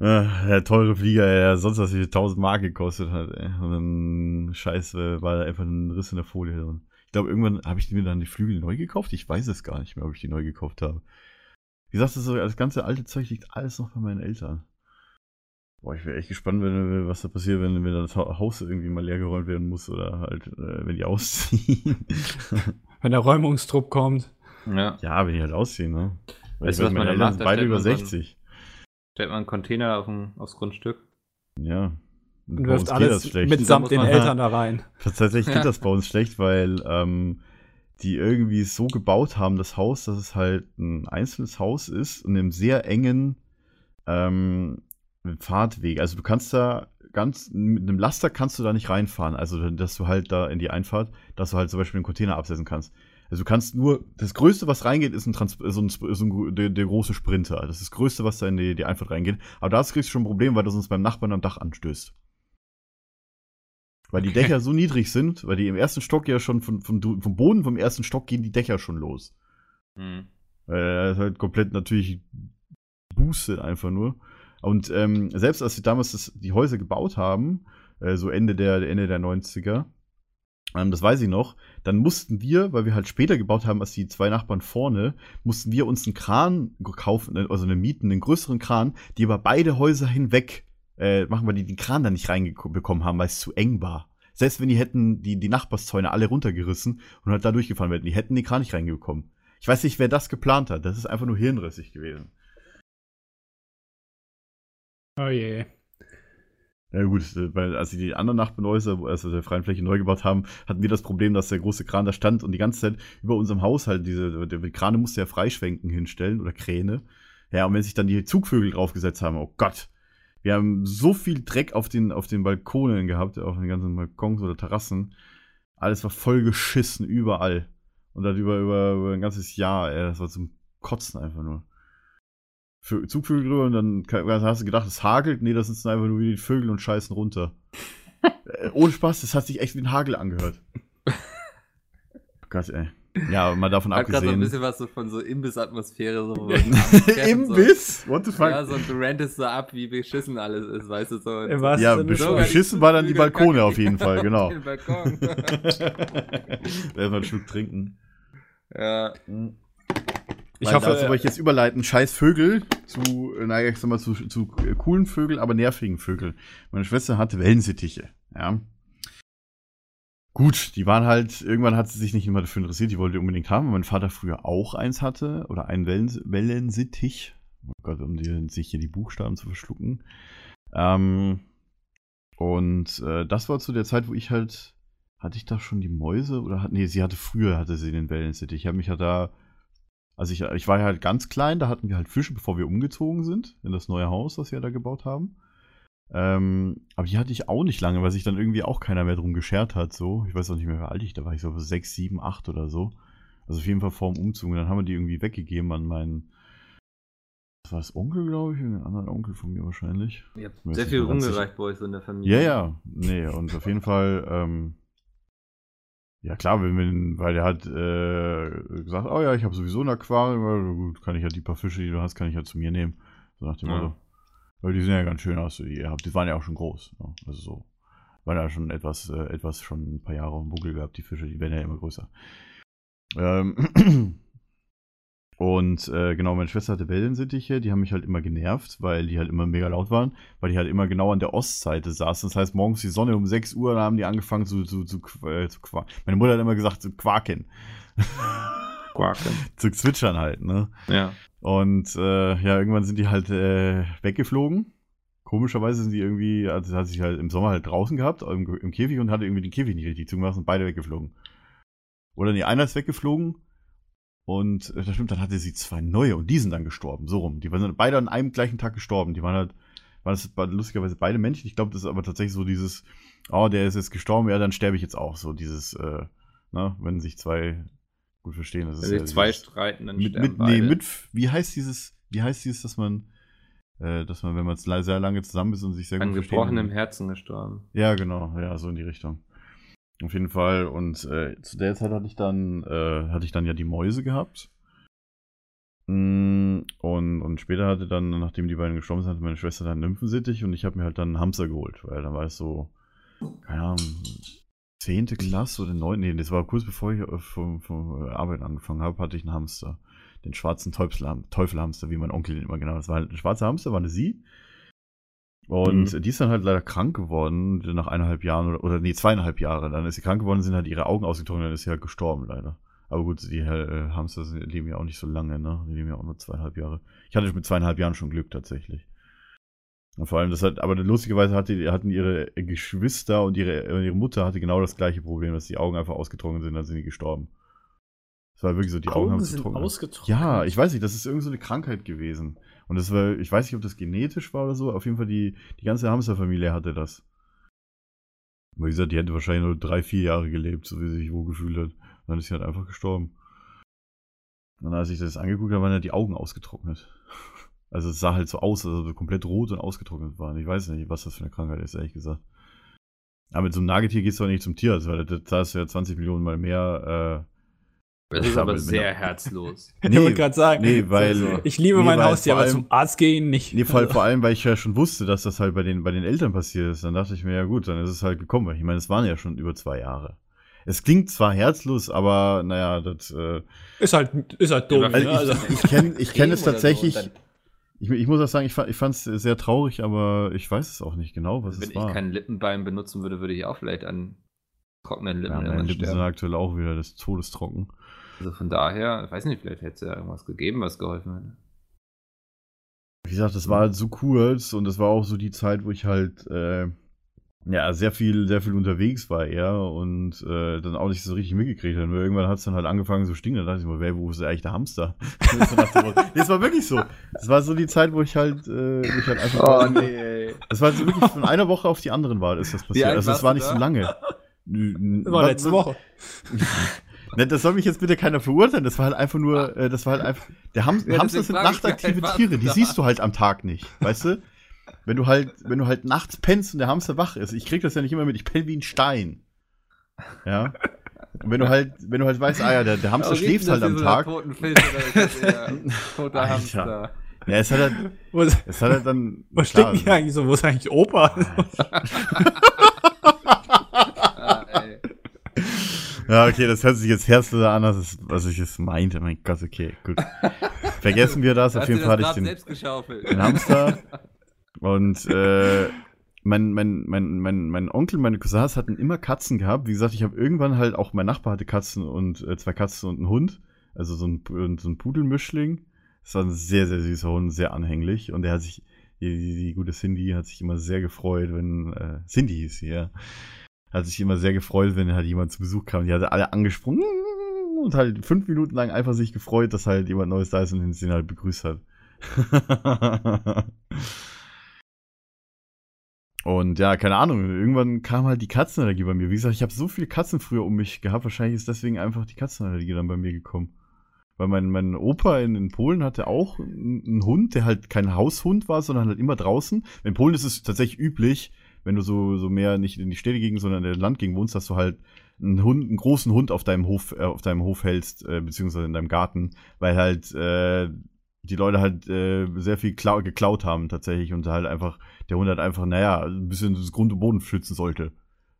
Äh, der teure Flieger, der sonst was wie 1000 Mark gekostet hat. Ey. Und dann scheiße, war da einfach ein Riss in der Folie drin. Ich glaube, irgendwann habe ich mir dann die Flügel neu gekauft. Ich weiß es gar nicht mehr, ob ich die neu gekauft habe. Wie gesagt, das, das ganze alte Zeug liegt alles noch bei meinen Eltern. Boah, ich wäre echt gespannt, wenn, was da passiert, wenn, wenn das Ha- Haus irgendwie mal leergeräumt werden muss oder halt, äh, wenn die ausziehen. Wenn der Räumungstrupp kommt. Ja. ja, wenn die halt ausziehen, ne? Weil Weißt ich du, was man meine da Eltern macht? beide stellt über man so ein- 60. Stellt man einen Container auf ein, aufs Grundstück. Ja. Und wirft alles das schlecht. mitsamt den man- Eltern da rein. Tatsächlich geht Ja. das bei uns schlecht, weil ähm, die irgendwie so gebaut haben, das Haus, dass es halt ein einzelnes Haus ist und einem sehr engen ähm, Fahrtweg. Also du kannst da ganz, mit einem Laster kannst du da nicht reinfahren. Also dass du halt da in die Einfahrt, dass du halt zum Beispiel einen Container absetzen kannst. Also du kannst nur, das Größte, was reingeht, ist ein, Trans so ein, so ein der, der große Sprinter. Das ist das Größte, was da in die, die Einfahrt reingeht. Aber da kriegst du schon ein Problem, weil das uns beim Nachbarn am Dach anstößt. Weil die Okay. Dächer so niedrig sind, weil die im ersten Stock ja schon vom, Du- vom Boden vom ersten Stock gehen die Dächer schon los. Hm. Weil er ist halt komplett natürlich boostet einfach nur. Und ähm, selbst als wir damals das, die Häuser gebaut haben, äh, so Ende der, Ende der 90er, ähm, das weiß ich noch, dann mussten wir, weil wir halt später gebaut haben als die zwei Nachbarn vorne, mussten wir uns einen Kran kaufen, äh, also einen mieten, einen größeren Kran, die über beide Häuser hinweg äh, machen, weil die den Kran da nicht reinbekommen haben, weil es zu eng war. Selbst wenn die hätten die, die Nachbarszäune alle runtergerissen und halt da durchgefahren werden, die hätten den Kran nicht reingekommen. Ich weiß nicht, wer das geplant hat. Das ist einfach nur hirnrissig gewesen. Oh je. Ja gut, äh, weil als sie die anderen Nachbarhäuser, also der freien Fläche neu gebaut haben, hatten wir das Problem, dass der große Kran da stand und die ganze Zeit über unserem Haus halt diese, die Krane musste ja freischwenken hinstellen oder Kräne. Ja, und wenn sich dann die Zugvögel draufgesetzt haben, oh Gott. Wir haben so viel Dreck auf den, auf den Balkonen gehabt, auf den ganzen Balkons oder Terrassen. Alles war voll geschissen, überall. Und das über, über, über ein ganzes Jahr, ey, das war zum Kotzen einfach nur. Vö- Zugvögel drüber und dann hast du gedacht, es hagelt. Nee, das sind einfach nur wie die Vögel und scheißen runter. äh, ohne Spaß, das hat sich echt wie ein Hagel angehört. Gott, ey. Ja, mal davon Hat gerade so ein abgesehen. bisschen was so von so Imbiss-Atmosphäre. So, Imbiss? What the So. fuck? Ja, so und du rantest so ab, wie beschissen alles ist, weißt du, so. Ja, Sinne besch die beschissen war dann die Balkone auf jeden Fall, genau. Den Balkon. Erstmal einen Schluck trinken. ja. Ich Weil hoffe, dazu wollte ich jetzt überleiten. Scheiß Vögel zu, äh, naja, ich sag mal, zu, zu äh, coolen Vögeln, aber nervigen Vögeln. Meine Schwester hatte Wellensittiche, ja. Gut, die waren halt, irgendwann hat sie sich nicht immer dafür interessiert, die wollte die unbedingt haben, weil mein Vater früher auch eins hatte, oder einen Wellen, Wellensittich. Oh Gott, um die, sich hier die Buchstaben zu verschlucken. Ähm, und äh, das war zu der Zeit, wo ich halt, hatte ich da schon die Mäuse, oder hat, nee, sie hatte früher, hatte sie den Wellensittich. Ich habe mich ja da also ich, ich war ja halt ganz klein, da hatten wir halt Fische, bevor wir umgezogen sind in das neue Haus, das wir da gebaut haben. Ähm, aber die hatte ich auch nicht lange, weil sich dann irgendwie auch keiner mehr drum geschert hat. So, ich weiß auch nicht mehr, wie alt ich da war. Ich so sechs, sieben, acht oder so. Also auf jeden Fall vor dem Umzug. Und dann haben wir die irgendwie weggegeben an meinen, was war das Onkel, glaube ich, einen anderen Onkel von mir wahrscheinlich. Ihr habt sehr viel rumgereicht bei euch so in der Familie. Ja, ja, nee, und auf jeden Fall, ähm, ja klar, wenn, wenn, weil der hat äh, gesagt, oh ja, ich habe sowieso ein Aquarium, gut, kann ich ja die paar Fische, die du hast, kann ich ja zu mir nehmen. So nach dem Ja. Motto. Weil die sehen ja ganz schön aus, die ihr habt. Die waren ja auch schon groß. Ne? Also so. Waren ja schon etwas, äh, etwas schon ein paar Jahre dem Buckel gehabt, die Fische, die werden ja immer größer. Ähm, und äh, genau, meine Schwester hatte Wellensittiche, die haben mich halt immer genervt, weil die halt immer mega laut waren, weil die halt immer genau an der Ostseite saßen. Das heißt, morgens die Sonne um 6 Uhr, da haben die angefangen zu, zu, zu, äh, zu quaken. Meine Mutter hat immer gesagt, zu quaken. Quaken. zu zwitschern halt, ne? Ja. Und äh, ja, irgendwann sind die halt äh, weggeflogen. Komischerweise sind die irgendwie, also hat sich halt im Sommer halt draußen gehabt, im, im Käfig und hatte irgendwie den Käfig nicht richtig zugemacht und beide weggeflogen. Oder nee, einer ist weggeflogen und äh, das stimmt, dann hatte sie zwei neue und die sind dann gestorben, so rum. Die waren beide an einem gleichen Tag gestorben. Die waren halt, waren das lustigerweise beide Männchen. Ich glaube, das ist aber tatsächlich so dieses, oh, der ist jetzt gestorben, ja, dann sterbe ich jetzt auch. So dieses, äh, ne, wenn sich zwei gut verstehen. Das ist Wenn ja zwei dieses- streiten, dann mit, mit, nee, mit, wie heißt dieses, wie heißt dieses, dass man, äh, dass man, wenn man sehr lange zusammen ist und sich sehr An gut gebrochenem versteht. Herzen gestorben. Ja, genau, ja, so in die Richtung. Auf jeden Fall. Und äh, zu der Zeit hatte ich dann, äh, hatte ich dann ja die Mäuse gehabt. Mm, Und, und später hatte dann, nachdem die beiden gestorben sind, hatte meine Schwester dann Nymphensittich und ich habe mir halt dann einen Hamster geholt, weil dann war es so, keine Ahnung, zehnte Klasse oder neun, nee, das war kurz bevor ich äh, vom, vom Arbeit angefangen habe, hatte ich einen Hamster. Den schwarzen Teufelham- Teufelhamster, wie mein Onkel den immer genannt hat. Das war halt ein schwarzer Hamster, war eine sie. Und Mhm. die ist dann halt leider krank geworden, nach eineinhalb Jahren oder, oder nee, zweieinhalb Jahre. Dann ist sie krank geworden, sind halt ihre Augen ausgetrocknet, dann ist sie halt gestorben, leider. Aber gut, die äh, Hamster leben ja auch nicht so lange, ne? Die leben ja auch nur zweieinhalb Jahre. Ich hatte mit zweieinhalb Jahren schon Glück tatsächlich. Und vor allem, das hat, aber lustigerweise hatte, hatten ihre Geschwister und ihre, ihre Mutter hatte genau das gleiche Problem, dass die Augen einfach ausgetrocknet sind, dann sind die gestorben. Das war wirklich so, die Augen, haben sich sind getrocknet. ausgetrocknet. Ja, ich weiß nicht, das ist irgend so eine Krankheit gewesen. Und das war, ich weiß nicht, ob das genetisch war oder so, auf jeden Fall die, die ganze Hamsterfamilie hatte das. Aber wie gesagt, die hätte wahrscheinlich nur drei, vier Jahre gelebt, so wie sie sich wohl gefühlt hat. Und dann ist sie halt einfach gestorben. Und als ich das angeguckt habe, waren ja die Augen ausgetrocknet. Also es sah halt so aus, als ob sie komplett rot und ausgetrocknet waren. Ich weiß nicht, was das für eine Krankheit ist, ehrlich gesagt. Aber mit so einem Nagetier gehst du auch nicht zum Tierarzt, weil da zahlst du ja 20 Millionen mal mehr. Das ist aber mit- sehr herzlos. Äh, ich wollte gerade sagen, nee, weil. Also, ich liebe nee, mein Haustier, aber allem- zum Arzt gehen nicht. Nee, vor, vor allem, weil ich ja schon wusste, dass das halt bei den, bei den Eltern passiert ist. Dann dachte ich mir, ja gut, dann ist es halt gekommen. Weil ich meine, es waren ja schon über zwei Jahre. Es klingt zwar herzlos, aber naja, das. Äh, Ist halt, ist halt dumm. Ja, also ne? ich also, ich kenne ich kenn es so tatsächlich. dann- ich, ich muss auch sagen, ich, ich fand es sehr traurig, aber ich weiß es auch nicht genau, was Wenn es ich war. kein Lippenbein benutzen würde, würde ich auch vielleicht an trockenen Lippen ja, meine Lippen sind sterben. aktuell auch wieder des Todes trocken. Also von daher, ich weiß nicht, vielleicht hätte es ja irgendwas gegeben, was geholfen hätte. Wie gesagt, das war halt so kurz und das war auch so die Zeit, wo ich halt äh, ja sehr viel, sehr viel unterwegs war eher und äh, dann auch nicht so richtig mitgekriegt. Nur irgendwann hat es dann halt angefangen zu stinken. Da dachte ich mir, wer, wo ist eigentlich der Hamster? so nee, es war wirklich so. Es war so die Zeit, wo ich halt, äh, wo ich halt einfach. Oh, ey. Es war so wirklich von einer Woche auf die anderen war, ist das passiert. Also es warst war nicht da? so lange. Nö, n- das war wa- letzte Woche. Ne, das soll mich jetzt bitte keiner verurteilen. Das war halt einfach nur, äh, das war halt einfach. Der Ham Ja, Hamster sind nachtaktive Tiere, die siehst du halt am Tag nicht, weißt du? Wenn du halt, wenn du halt nachts pennst und der Hamster wach ist, ich krieg das ja nicht immer mit, ich penne wie ein Stein. Ja. Und wenn du halt, wenn du halt weißt, ah ja, der, der Hamster schläft halt am so Tag. nach toten Fisch oder eher toter Alter. Hamster? Ja, es hat halt, Was, es hat halt dann. was klar, stinken hier eigentlich so? Wo ist eigentlich Opa? Ah, ey. Ja, okay, das hört sich jetzt herzloser an, als was ich es meinte. Mein Gott, okay, gut. Vergessen wir das. Auf jeden Fall hatte ich den, den Hamster. Und äh, mein, mein, mein, mein, mein Onkel, meine Cousins hatten immer Katzen gehabt. Wie gesagt, ich habe irgendwann halt auch, mein Nachbar hatte Katzen und äh, zwei Katzen und einen Hund. Also so ein, so ein Pudelmischling. Das war ein sehr, sehr süßer Hund, sehr anhänglich. Und der hat sich, die, die, die gute Cindy hat sich immer sehr gefreut, wenn, äh, Cindy hieß sie, ja. Hat sich immer sehr gefreut, wenn halt jemand zu Besuch kam. Die hatte alle angesprungen und halt fünf Minuten lang einfach sich gefreut, dass halt jemand Neues da ist und ihn halt begrüßt hat. Und ja, keine Ahnung, irgendwann kam halt die Katzenallergie bei mir. Wie gesagt, ich habe so viele Katzen früher um mich gehabt, wahrscheinlich ist deswegen einfach die Katzenallergie dann bei mir gekommen. Weil mein, mein Opa in, in Polen hatte auch einen Hund, der halt kein Haushund war, sondern halt immer draußen. In Polen ist es tatsächlich üblich, wenn du so, so mehr nicht in die Städte gegen, sondern in der Landgegend wohnst, dass du halt einen Hund, einen großen Hund auf deinem Hof, äh, auf deinem Hof hältst, äh, beziehungsweise in deinem Garten, weil halt äh, die Leute halt äh, sehr viel klau geklaut haben tatsächlich und halt einfach, der Hund halt einfach, naja, ein bisschen das Grund und Boden schützen sollte.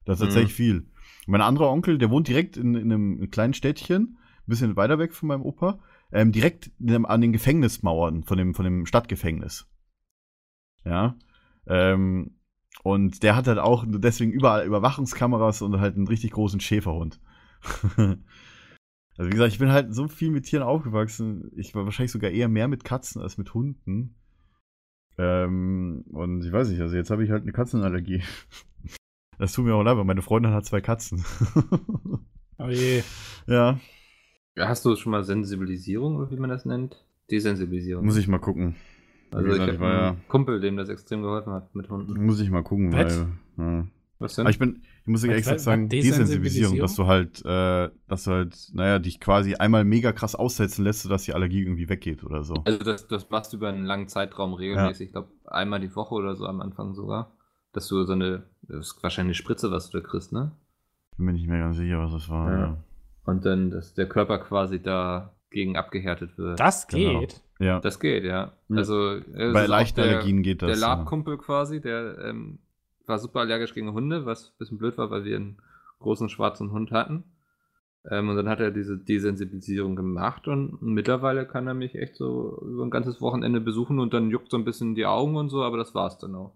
Das ist Mhm. tatsächlich viel. Mein anderer Onkel, der wohnt direkt in, in einem kleinen Städtchen, ein bisschen weiter weg von meinem Opa, ähm, direkt dem- an den Gefängnismauern von dem, von dem Stadtgefängnis. Ja. Ähm, und der hat halt auch deswegen überall Überwachungskameras und halt einen richtig großen Schäferhund. also wie gesagt, ich bin halt so viel mit Tieren aufgewachsen. Ich war wahrscheinlich sogar eher mehr mit Katzen als mit Hunden. Ähm, und ich weiß nicht, also jetzt habe ich halt eine Katzenallergie. Das tut mir auch leid, weil meine Freundin hat zwei Katzen. Oh je. ja, Hast du schon mal Sensibilisierung, oder wie man das nennt? Desensibilisierung. muss ich mal gucken. also ich habe einen Kumpel, dem das extrem geholfen hat mit Hunden. Muss ich mal gucken, Was? weil. Ja. Was denn? Aber ich bin, ich muss dir ehrlich gesagt was- sagen, Desensibilisierung? Desensibilisierung, dass du halt, äh, dass du halt, naja, dich quasi einmal mega krass aussetzen lässt, sodass die Allergie irgendwie weggeht oder so. Also das, das machst du über einen langen Zeitraum regelmäßig. Ich glaube, einmal die Woche oder so am Anfang sogar. Dass du so eine, das ist wahrscheinlich eine Spritze, was du da kriegst, ne? Bin mir nicht mehr ganz sicher, was das war. Ja. Ja. Und dann, dass der Körper quasi dagegen abgehärtet wird. Das Genau. geht. ja. Das geht, ja. Ja. Also Bei leichten Allergien geht das. Der ja. Labkumpel quasi, der ähm, war super allergisch gegen Hunde, was ein bisschen blöd war, weil wir einen großen schwarzen Hund hatten. Ähm, und dann hat er diese Desensibilisierung gemacht und mittlerweile kann er mich echt so über ein ganzes Wochenende besuchen und dann juckt so ein bisschen die Augen und so, aber das war's dann auch.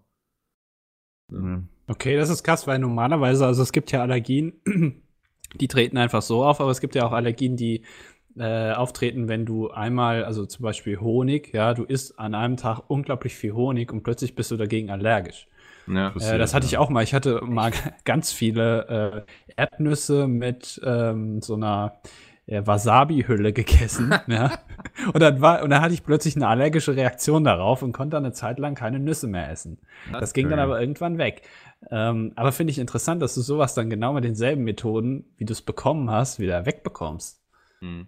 Ja. Okay, das ist krass, weil normalerweise, also es gibt ja Allergien, die treten einfach so auf, aber es gibt ja auch Allergien, die äh, auftreten, wenn du einmal, also zum Beispiel Honig, ja, du isst an einem Tag unglaublich viel Honig und plötzlich bist du dagegen allergisch. Ja. Das- Äh, das hatte ich auch mal. Ich hatte mal ganz viele äh, Erdnüsse mit ähm, so einer äh, Wasabi-Hülle gegessen. ja. Und dann war, und dann hatte ich plötzlich eine allergische Reaktion darauf und konnte dann eine Zeit lang keine Nüsse mehr essen. Das ging dann aber irgendwann weg. Ähm, aber finde ich interessant, dass du sowas dann genau mit denselben Methoden, wie du es bekommen hast, wieder wegbekommst. Hm.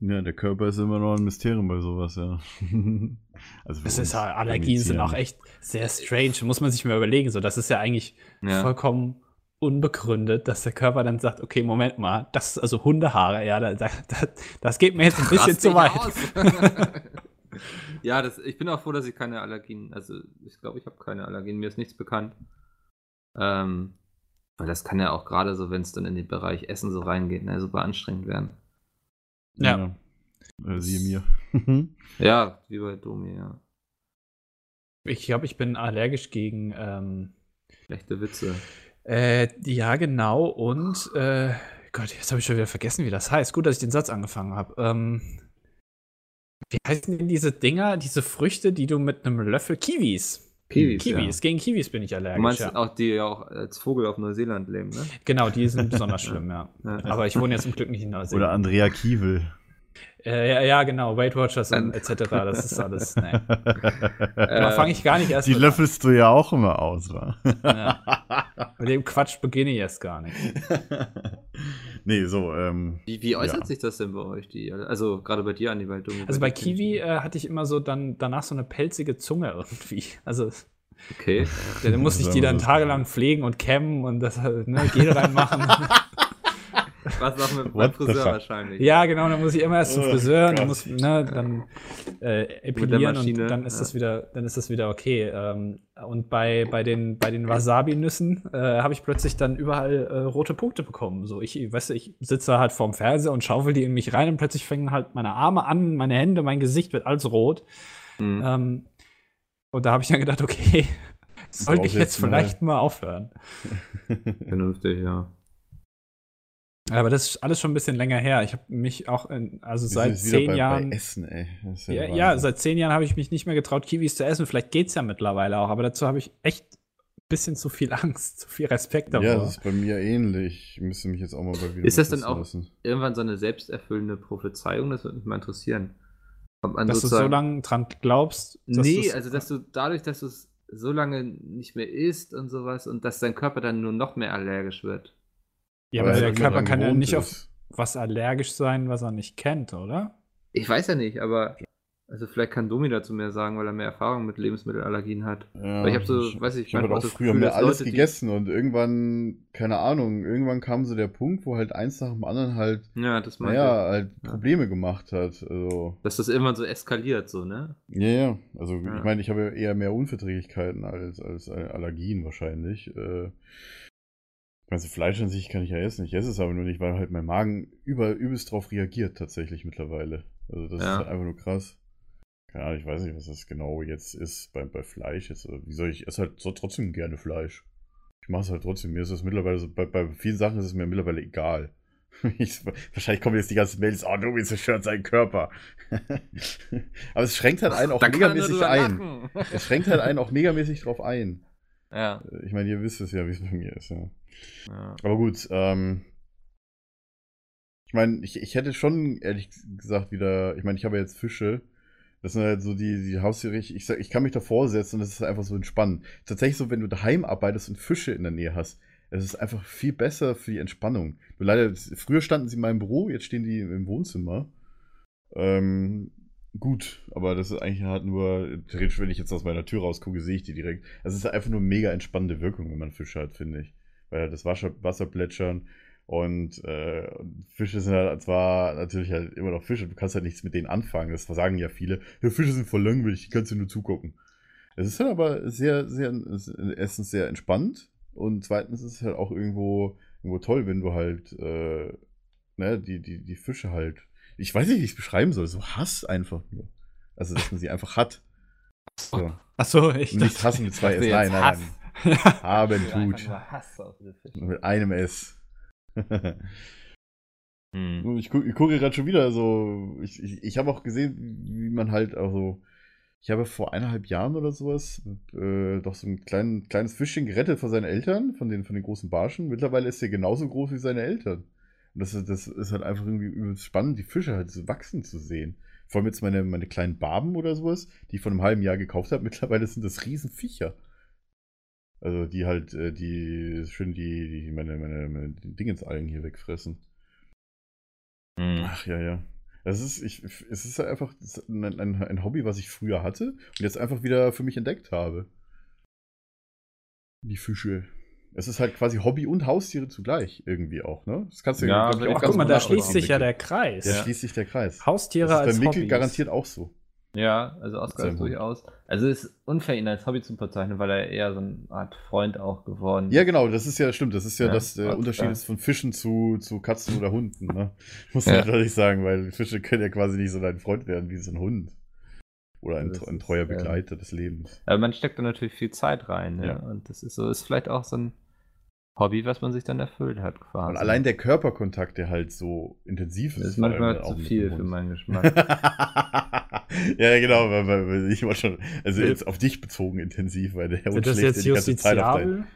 Ja, der Körper ist immer noch ein Mysterium bei sowas, ja. also Das uns ist, ja- Allergien sind auch echt sehr strange. Muss man sich mal überlegen. So, das ist ja eigentlich Ja. vollkommen unbegründet, dass der Körper dann sagt, okay, Moment mal, das ist also Hundehaare, ja, da, da, da, das geht mir jetzt ein bisschen zu weit. ja, das, ich bin auch froh, dass ich keine Allergien, also ich glaube, ich habe keine Allergien, mir ist nichts bekannt. Ähm, weil das kann ja auch gerade so, wenn es dann in den Bereich Essen so reingeht, ne, super anstrengend werden. Ja. Äh, siehe mir. Ja, wie bei Domi, ja. Ich glaube, ich bin allergisch gegen, ähm, Schlechte Witze. äh, ja, genau, und, äh, Gott, jetzt habe ich schon wieder vergessen, wie das heißt. Gut, dass ich den Satz angefangen habe. Ähm, wie heißen denn diese Dinger, diese Früchte, die du mit einem Löffel Kiwis? Kiwis, Kiwis, gegen Kiwis bin ich Ja. allergisch. Du meinst ja. auch, die ja auch als Vogel auf Neuseeland leben, ne? Genau, die sind besonders schlimm, ja. Ja. Aber ich wohne jetzt zum Glück nicht in Neuseeland. Oder Andrea Kiewel. Äh, ja, ja, genau, Weight Watchers und etc. Das ist alles. Nee. Da fange ich gar nicht erst Die löffelst du ja auch immer aus, wa? an. Ja. Mit dem Quatsch beginne ich erst gar nicht. nee, so, ähm. Wie, wie äußert Ja. sich das denn bei euch? Die, also gerade bei dir, weil Domi. Also bei ich Kiwi äh, hatte ich immer so dann danach so eine pelzige Zunge irgendwie. Also Okay. da musste ich die dann tagelang pflegen und kämmen und das halt, ne, Gel reinmachen. Was auch mit beim Friseur wahrscheinlich. ja, genau, dann muss ich immer erst zum Oh Friseur, dann Gott. muss, ne, dann äh, epilieren und dann ist ja. das wieder, dann ist das wieder okay. Ähm, und bei, bei den, bei den Wasabi-Nüssen äh, habe ich plötzlich dann überall äh, rote Punkte bekommen. So, ich, weißt du, ich sitze halt vorm Fernseher und schaufel die in mich rein und plötzlich fangen halt meine Arme an, meine Hände, mein Gesicht wird alles rot. Hm. Ähm, und da habe ich dann gedacht, okay, sollte ich jetzt mal- vielleicht mal aufhören. Vernünftig, ja. Aber das ist alles schon ein bisschen länger her. Ich habe mich auch, in, also seit zehn bei, Jahren. Bei Essen, ey. Ja, ja, Wahnsinn. seit zehn Jahren habe ich mich nicht mehr getraut, Kiwis zu essen. Vielleicht geht's ja mittlerweile auch, aber dazu habe ich echt ein bisschen zu viel Angst, zu viel Respekt davor. Ja, das ist bei mir ähnlich. Ich müsste mich jetzt auch mal bei wieder Ist das denn auch- lassen. Irgendwann so eine selbsterfüllende Prophezeiung, das würde mich mal interessieren. Dass du so lange dran glaubst. dass Nee, also dass du dadurch, dass du es so lange nicht mehr isst und sowas und dass dein Körper dann nur noch mehr allergisch wird. Ja, Weil aber er der Körper kann ja nicht auf ist. was allergisch sein, was er nicht kennt, oder? Ich weiß ja nicht, aber also vielleicht kann Domi dazu mehr sagen, weil er mehr Erfahrung mit Lebensmittelallergien hat. Ja, Weil ich hab so, weiß ich, ich habe halt auch das früher Gefühl, mehr alles Leute, gegessen und irgendwann, keine Ahnung, irgendwann kam so der Punkt, wo halt eins nach dem anderen halt, Ja, das naja, halt Ja. Probleme gemacht hat. Also, Dass das irgendwann so eskaliert, so, ne? ja, ja. Also, Ja. ich meine, ich habe ja eher mehr Unverträglichkeiten als, als Allergien wahrscheinlich. Äh, also Fleisch an sich kann ich ja essen. Ich esse es aber nur nicht, weil halt mein Magen über, übelst drauf reagiert tatsächlich mittlerweile. Also das Ja. ist halt einfach nur krass. Keine Ahnung, ich weiß nicht, was das genau jetzt ist bei, bei Fleisch. Jetzt, wie soll ich, ich esse halt so trotzdem gerne Fleisch. Ich mache es halt trotzdem. Mir ist es mittlerweile so, bei, bei vielen Sachen ist es mir mittlerweile egal. Ich, wahrscheinlich kommen jetzt die ganzen Mails, oh, du bist zerstört seinen Körper. aber es schränkt halt einen auch megamäßig ein. Es schränkt halt einen auch megamäßig drauf ein. Ja. Ich meine, ihr wisst es ja, wie es bei mir ist, ja. ja. Aber gut, ähm. Ich meine, ich, ich hätte schon, ehrlich gesagt, wieder. Ich meine, ich habe jetzt Fische. Das sind halt so die, die Haustiere. Ich, ich, ich kann mich davor setzen und das ist einfach so entspannend. Tatsächlich so, wenn du daheim arbeitest und Fische in der Nähe hast, es ist einfach viel besser für die Entspannung. Nur leider, früher standen sie in meinem Büro, jetzt stehen die im Wohnzimmer. Ähm, gut, aber das ist eigentlich halt nur, theoretisch, wenn ich jetzt aus meiner Tür rausgucke, sehe ich die direkt. Also es ist einfach nur mega entspannende Wirkung, wenn man Fische hat, finde ich. Weil das Wasser, Wasser plätschern, Und äh, Fische sind halt zwar natürlich halt immer noch Fische, du kannst halt nichts mit denen anfangen. Das sagen ja viele. Ja, Fische sind voll langweilig, die kannst du nur zugucken. Es ist halt aber sehr, sehr, erstens sehr entspannt und zweitens ist es halt auch irgendwo, irgendwo toll, wenn du halt, äh, ne, die, die, die Fische halt, ich weiß nicht, wie ich es beschreiben soll, so Hass einfach nur. Also, dass man sie einfach hat. So. Ach so, ich Nicht hassen mit zwei S, nein, nein, nein. Haben tut. Mit einem S. Hm. Ich, gu ich gucke gerade schon wieder so. Ich, ich, ich habe auch gesehen, wie man halt auch so. Ich habe vor eineinhalb Jahren oder sowas äh, doch so ein klein, kleines Fischchen gerettet von seinen Eltern, von den, von den großen Barschen. Mittlerweile ist er genauso groß wie seine Eltern. Und das, ist- das ist halt einfach irgendwie übelst spannend, die Fische halt so wachsen zu sehen. Vor allem jetzt meine, meine kleinen Barben oder sowas, die ich vor einem halben Jahr gekauft habe. Mittlerweile sind das Riesenviecher. Also die halt, äh, die schön die, die meine, meine, meine Dingensalgen hier wegfressen. Hm. Ach ja, ja. Es ist, ich, es ist halt einfach ein, ein, ein Hobby, was ich früher hatte und jetzt einfach wieder für mich entdeckt habe. Die Fische. Es ist halt quasi Hobby und Haustiere zugleich irgendwie auch, ne? Das kannst du Ja, glaub aber Ach, ganz guck mal, da schließt sich ja der Kreis. Da Ja. schließt sich der Kreis. Haustiere das ist als bei Mikkel Hobbys. garantiert auch so. Ja, also Oskar Sehr ist durchaus. Also es ist unfair, ihn als Hobby zu bezeichnen, weil er eher so eine Art Freund auch geworden Ja, genau, das ist ja, stimmt, das ist ja, Ja, das der und, Unterschied ja. ist von Fischen zu, zu Katzen oder Hunden, ne? Muss Ja. man natürlich sagen, weil Fische können ja quasi nicht so dein Freund werden wie so ein Hund. Oder ein, ein ist, treuer ähm, Begleiter des Lebens. Aber man steckt da natürlich viel Zeit rein, ne? Ja. Und das ist so, ist vielleicht auch so ein Hobby, was man sich dann erfüllt hat, quasi. Und allein der Körperkontakt, der halt so intensiv ist. das ist manchmal auch zu viel für meinen Geschmack. ja, genau, weil, weil, weil ich war schon, also jetzt auf dich bezogen intensiv, weil der Hund das schläft jetzt ja die ganze Zeit auf dein.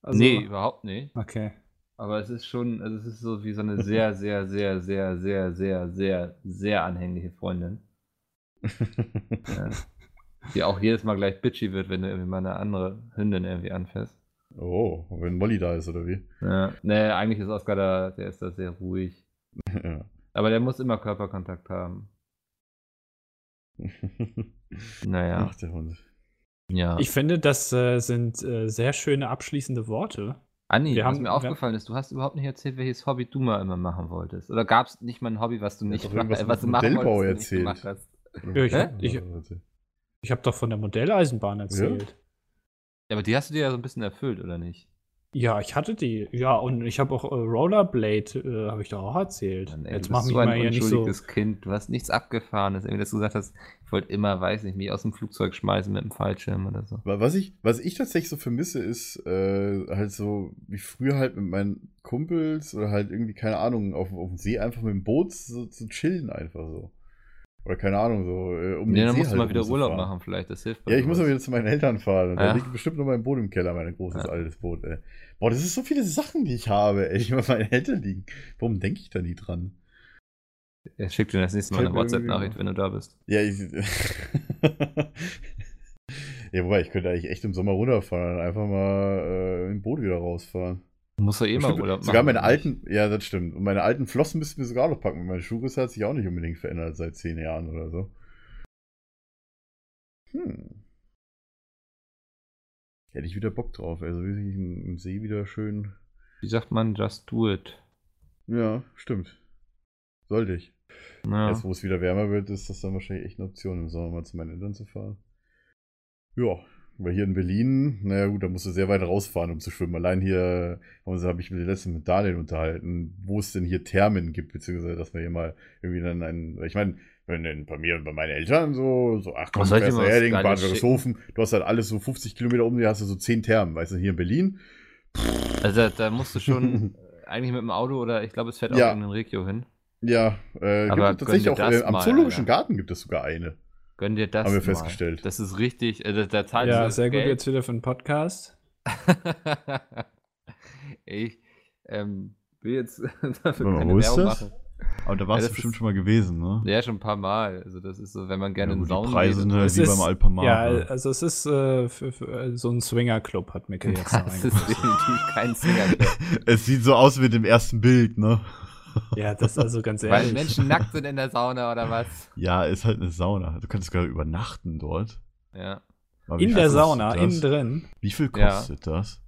Also- nee, überhaupt nicht. Okay. Aber es ist schon, also es ist so wie so eine sehr, sehr, sehr, sehr, sehr, sehr, sehr, sehr anhängliche Freundin. Ja. Die auch jedes Mal gleich bitchy wird, wenn du irgendwie mal eine andere Hündin irgendwie anfährst. Oh, wenn Molly da ist, oder wie? Ja. Nee, eigentlich ist Oskar da, der ist da sehr ruhig. ja. Aber der muss immer Körperkontakt haben. Naja, Ach, der Hund. ja. Ich finde, das äh, sind äh, sehr schöne abschließende Worte. Anni, wir was haben- mir aufgefallen ist, du hast überhaupt nicht erzählt, welches Hobby du mal immer machen wolltest. Oder gab es nicht mal ein Hobby, was du Ja, nicht doch irgendwas äh, was du machen Modellbau wolltest, und nicht erzählt. gemacht hast? Ja, ich- ich- Ich habe doch von der Modelleisenbahn erzählt. Ja, aber die hast du dir ja so ein bisschen erfüllt, oder nicht? Ja, ich hatte die. Ja, und ich habe auch äh, Rollerblade, äh, habe ich doch auch erzählt. Mann, ey, Jetzt du mach mich so ein mal hier nicht so. Kind. Du hast nichts Abgefahrenes. Irgendwie, dass du gesagt hast, ich wollte immer, weiß nicht, mich aus dem Flugzeug schmeißen mit dem Fallschirm oder so. Wa- Was ich, was ich tatsächlich so vermisse, ist äh, halt so, wie früher halt mit meinen Kumpels oder halt irgendwie, keine Ahnung, auf, auf dem See einfach mit dem Boot so, zu chillen einfach so. Oder keine Ahnung, so äh, um Nee, den dann musst du halt mal wieder Urlaub rumzufahren. machen, vielleicht. Das hilft Ja, ich muss mal wieder zu meinen Eltern fahren. Und da Ja. liegt bestimmt noch mein Boot im Keller, mein großes Ja. altes Boot, ey. Boah, das ist so viele Sachen, die ich habe, ey, die bei meinen Eltern liegen. Warum denke ich da nie dran? Er schickt dir das nächste Mal eine WhatsApp-Nachricht, wenn du da bist. Ja, ich. ja, wobei, ich könnte eigentlich echt im Sommer runterfahren und einfach mal äh, im Boot wieder rausfahren. Musst doch eh mal Urlaub machen. sogar meine alten, ja, das stimmt. Und meine alten Flossen müssten wir sogar noch packen. Meine Schuhgröße hat sich auch nicht unbedingt verändert seit zehn Jahren oder so. Hm. Hätte ich wieder Bock drauf. Also wirklich im, im See wieder schön. Wie sagt man, just do it. Ja, stimmt. Sollte ich. Ja. Jetzt, wo es wieder wärmer wird, ist das dann wahrscheinlich echt eine Option, im Sommer mal zu meinen Eltern zu fahren. Ja, weil hier in Berlin, naja gut, da musst du sehr weit rausfahren, um zu schwimmen. Allein hier also habe ich mich letztens mit Daniel unterhalten, wo es denn hier Thermen gibt, beziehungsweise dass man hier mal irgendwie dann einen, ich meine, wenn denn bei mir und bei meinen Eltern so, so ach komm, Was soll ich fährst du Herding, Bad Wörishofen, du hast halt alles so 50 Kilometer um dir, hast du so 10 Thermen, weißt du, hier in Berlin. Also da, musst du schon eigentlich mit dem Auto oder ich glaube, es fährt auch Ja. in den Regio hin. Ja, äh, Aber gibt es tatsächlich auch, äh, am Zoologischen. Garten gibt es sogar eine. Gönn dir das Haben wir mal. festgestellt. Das ist richtig, äh, da, da zahlst Ja, sehr gut Geld. jetzt wieder für einen Podcast. ich ähm, will jetzt dafür keine Werbung machen. Aber da warst Ja, du bestimmt ist- schon mal gewesen, ne? Ja, schon ein paar Mal. Also das ist so, wenn man gerne in gut, Saunen die Preise sind halt wie ist- beim Alpamar. Ja, also es ist äh, für, für, äh, so ein Swingerclub, hat Mikkel jetzt noch Das ist definitiv kein Swingerclub. es sieht so aus wie dem ersten Bild, ne? Ja, das ist also ganz Weil ehrlich. Menschen nackt sind in der Sauna oder was? Ja, ist halt eine Sauna. Du kannst sogar übernachten dort. Ja. Aber in der Sauna, innen drin. Wie viel Ja. kostet das?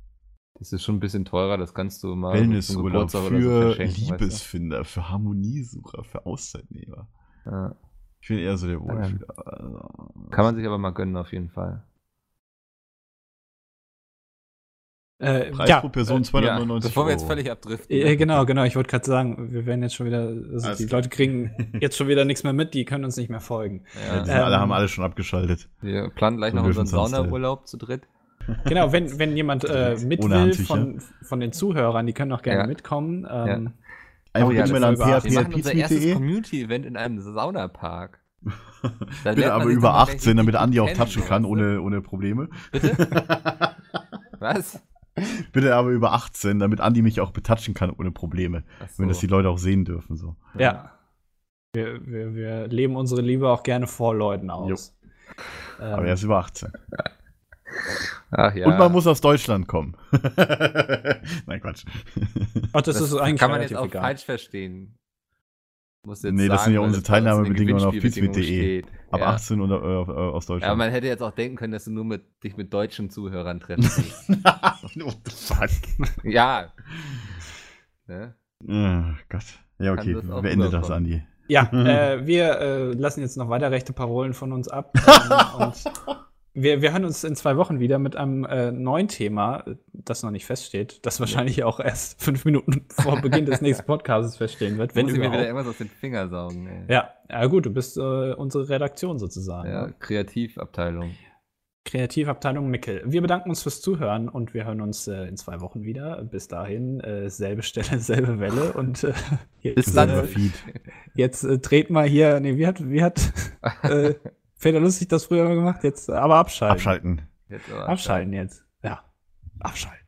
Das ist schon ein bisschen teurer, das kannst du mal Wellnessurlaub oder so für verschenken, weißt du? Liebesfinder, für Harmoniesucher, für Auszeitnehmer. Ja. Ich bin eher so der Ja. Wohlfühler. Kann man sich aber mal gönnen, auf jeden Fall. Äh, Preis ja, pro Person Ja, 299 bevor wir jetzt völlig abdriften. äh, genau, genau. Ich wollte gerade sagen, wir werden jetzt schon wieder, also Alles die klar. Leute kriegen jetzt schon wieder nichts mehr mit, die können uns nicht mehr folgen. Ja, die Ja, sind alle Ähm, haben alle schon abgeschaltet. wir planen gleich So noch unseren. Saunaurlaub zu dritt. Genau, wenn, wenn jemand äh, mit Ohne will Handtücher. von, von den Zuhörern, die können auch gerne Ja. mitkommen. Ähm, Einfach Oh ja, mal an überraschen. Wir machen unser erstes. Community-Event in einem Saunapark. Bitte aber über dann mal gleich 18, damit Andi auch touchen kann, ohne, ohne Probleme. Bitte? Was? Bitte aber über 18, damit Andi mich auch betatschen kann, ohne Probleme. So. Wenn das die Leute auch sehen dürfen. So. ja. Wir, wir, wir leben unsere Liebe auch gerne vor Leuten aus. Ähm, Aber er ist über 18. Ach ja. Und man muss aus Deutschland kommen. Nein, Quatsch. ach, das, ist eigentlich kann man jetzt auch egal. falsch verstehen. Muss jetzt Nee, das sind ja unsere das Teilnahmebedingungen auf steht. Ab ja. 18 oder äh, äh, aus Ja, Deutschland. man hätte jetzt auch denken können, dass du nur mit, dich mit deutschen Zuhörern triffst. What the fuck? ja. Ne? Oh Gott. Ja, okay. Beende das. Andi. Ja, äh, wir äh, lassen jetzt noch weiter rechte Parolen von uns ab. Ähm, und wir, wir hören uns in zwei Wochen wieder mit einem äh, neuen Thema, äh, das noch nicht feststeht, das wahrscheinlich auch erst fünf Minuten vor Beginn des nächsten Podcasts feststehen wird, wenn Muss ich mir wieder irgendwas aus den Fingern saugen. Ey. Ja, ja, gut, du bist äh, unsere Redaktion sozusagen. Ja, Kreativabteilung. Kreativabteilung Mickel. Wir bedanken uns fürs Zuhören und wir hören uns äh, in zwei Wochen wieder. Bis dahin, äh, selbe Stelle, selbe Welle und äh, jetzt, Bis dann. Äh, Feed. jetzt äh, dreht mal hier, nee, wie hat, wie hat äh, Peter Lustig das früher mal gemacht? Jetzt aber abschalten. Abschalten. Jetzt aber Abschalten jetzt. Ja. Abschalten.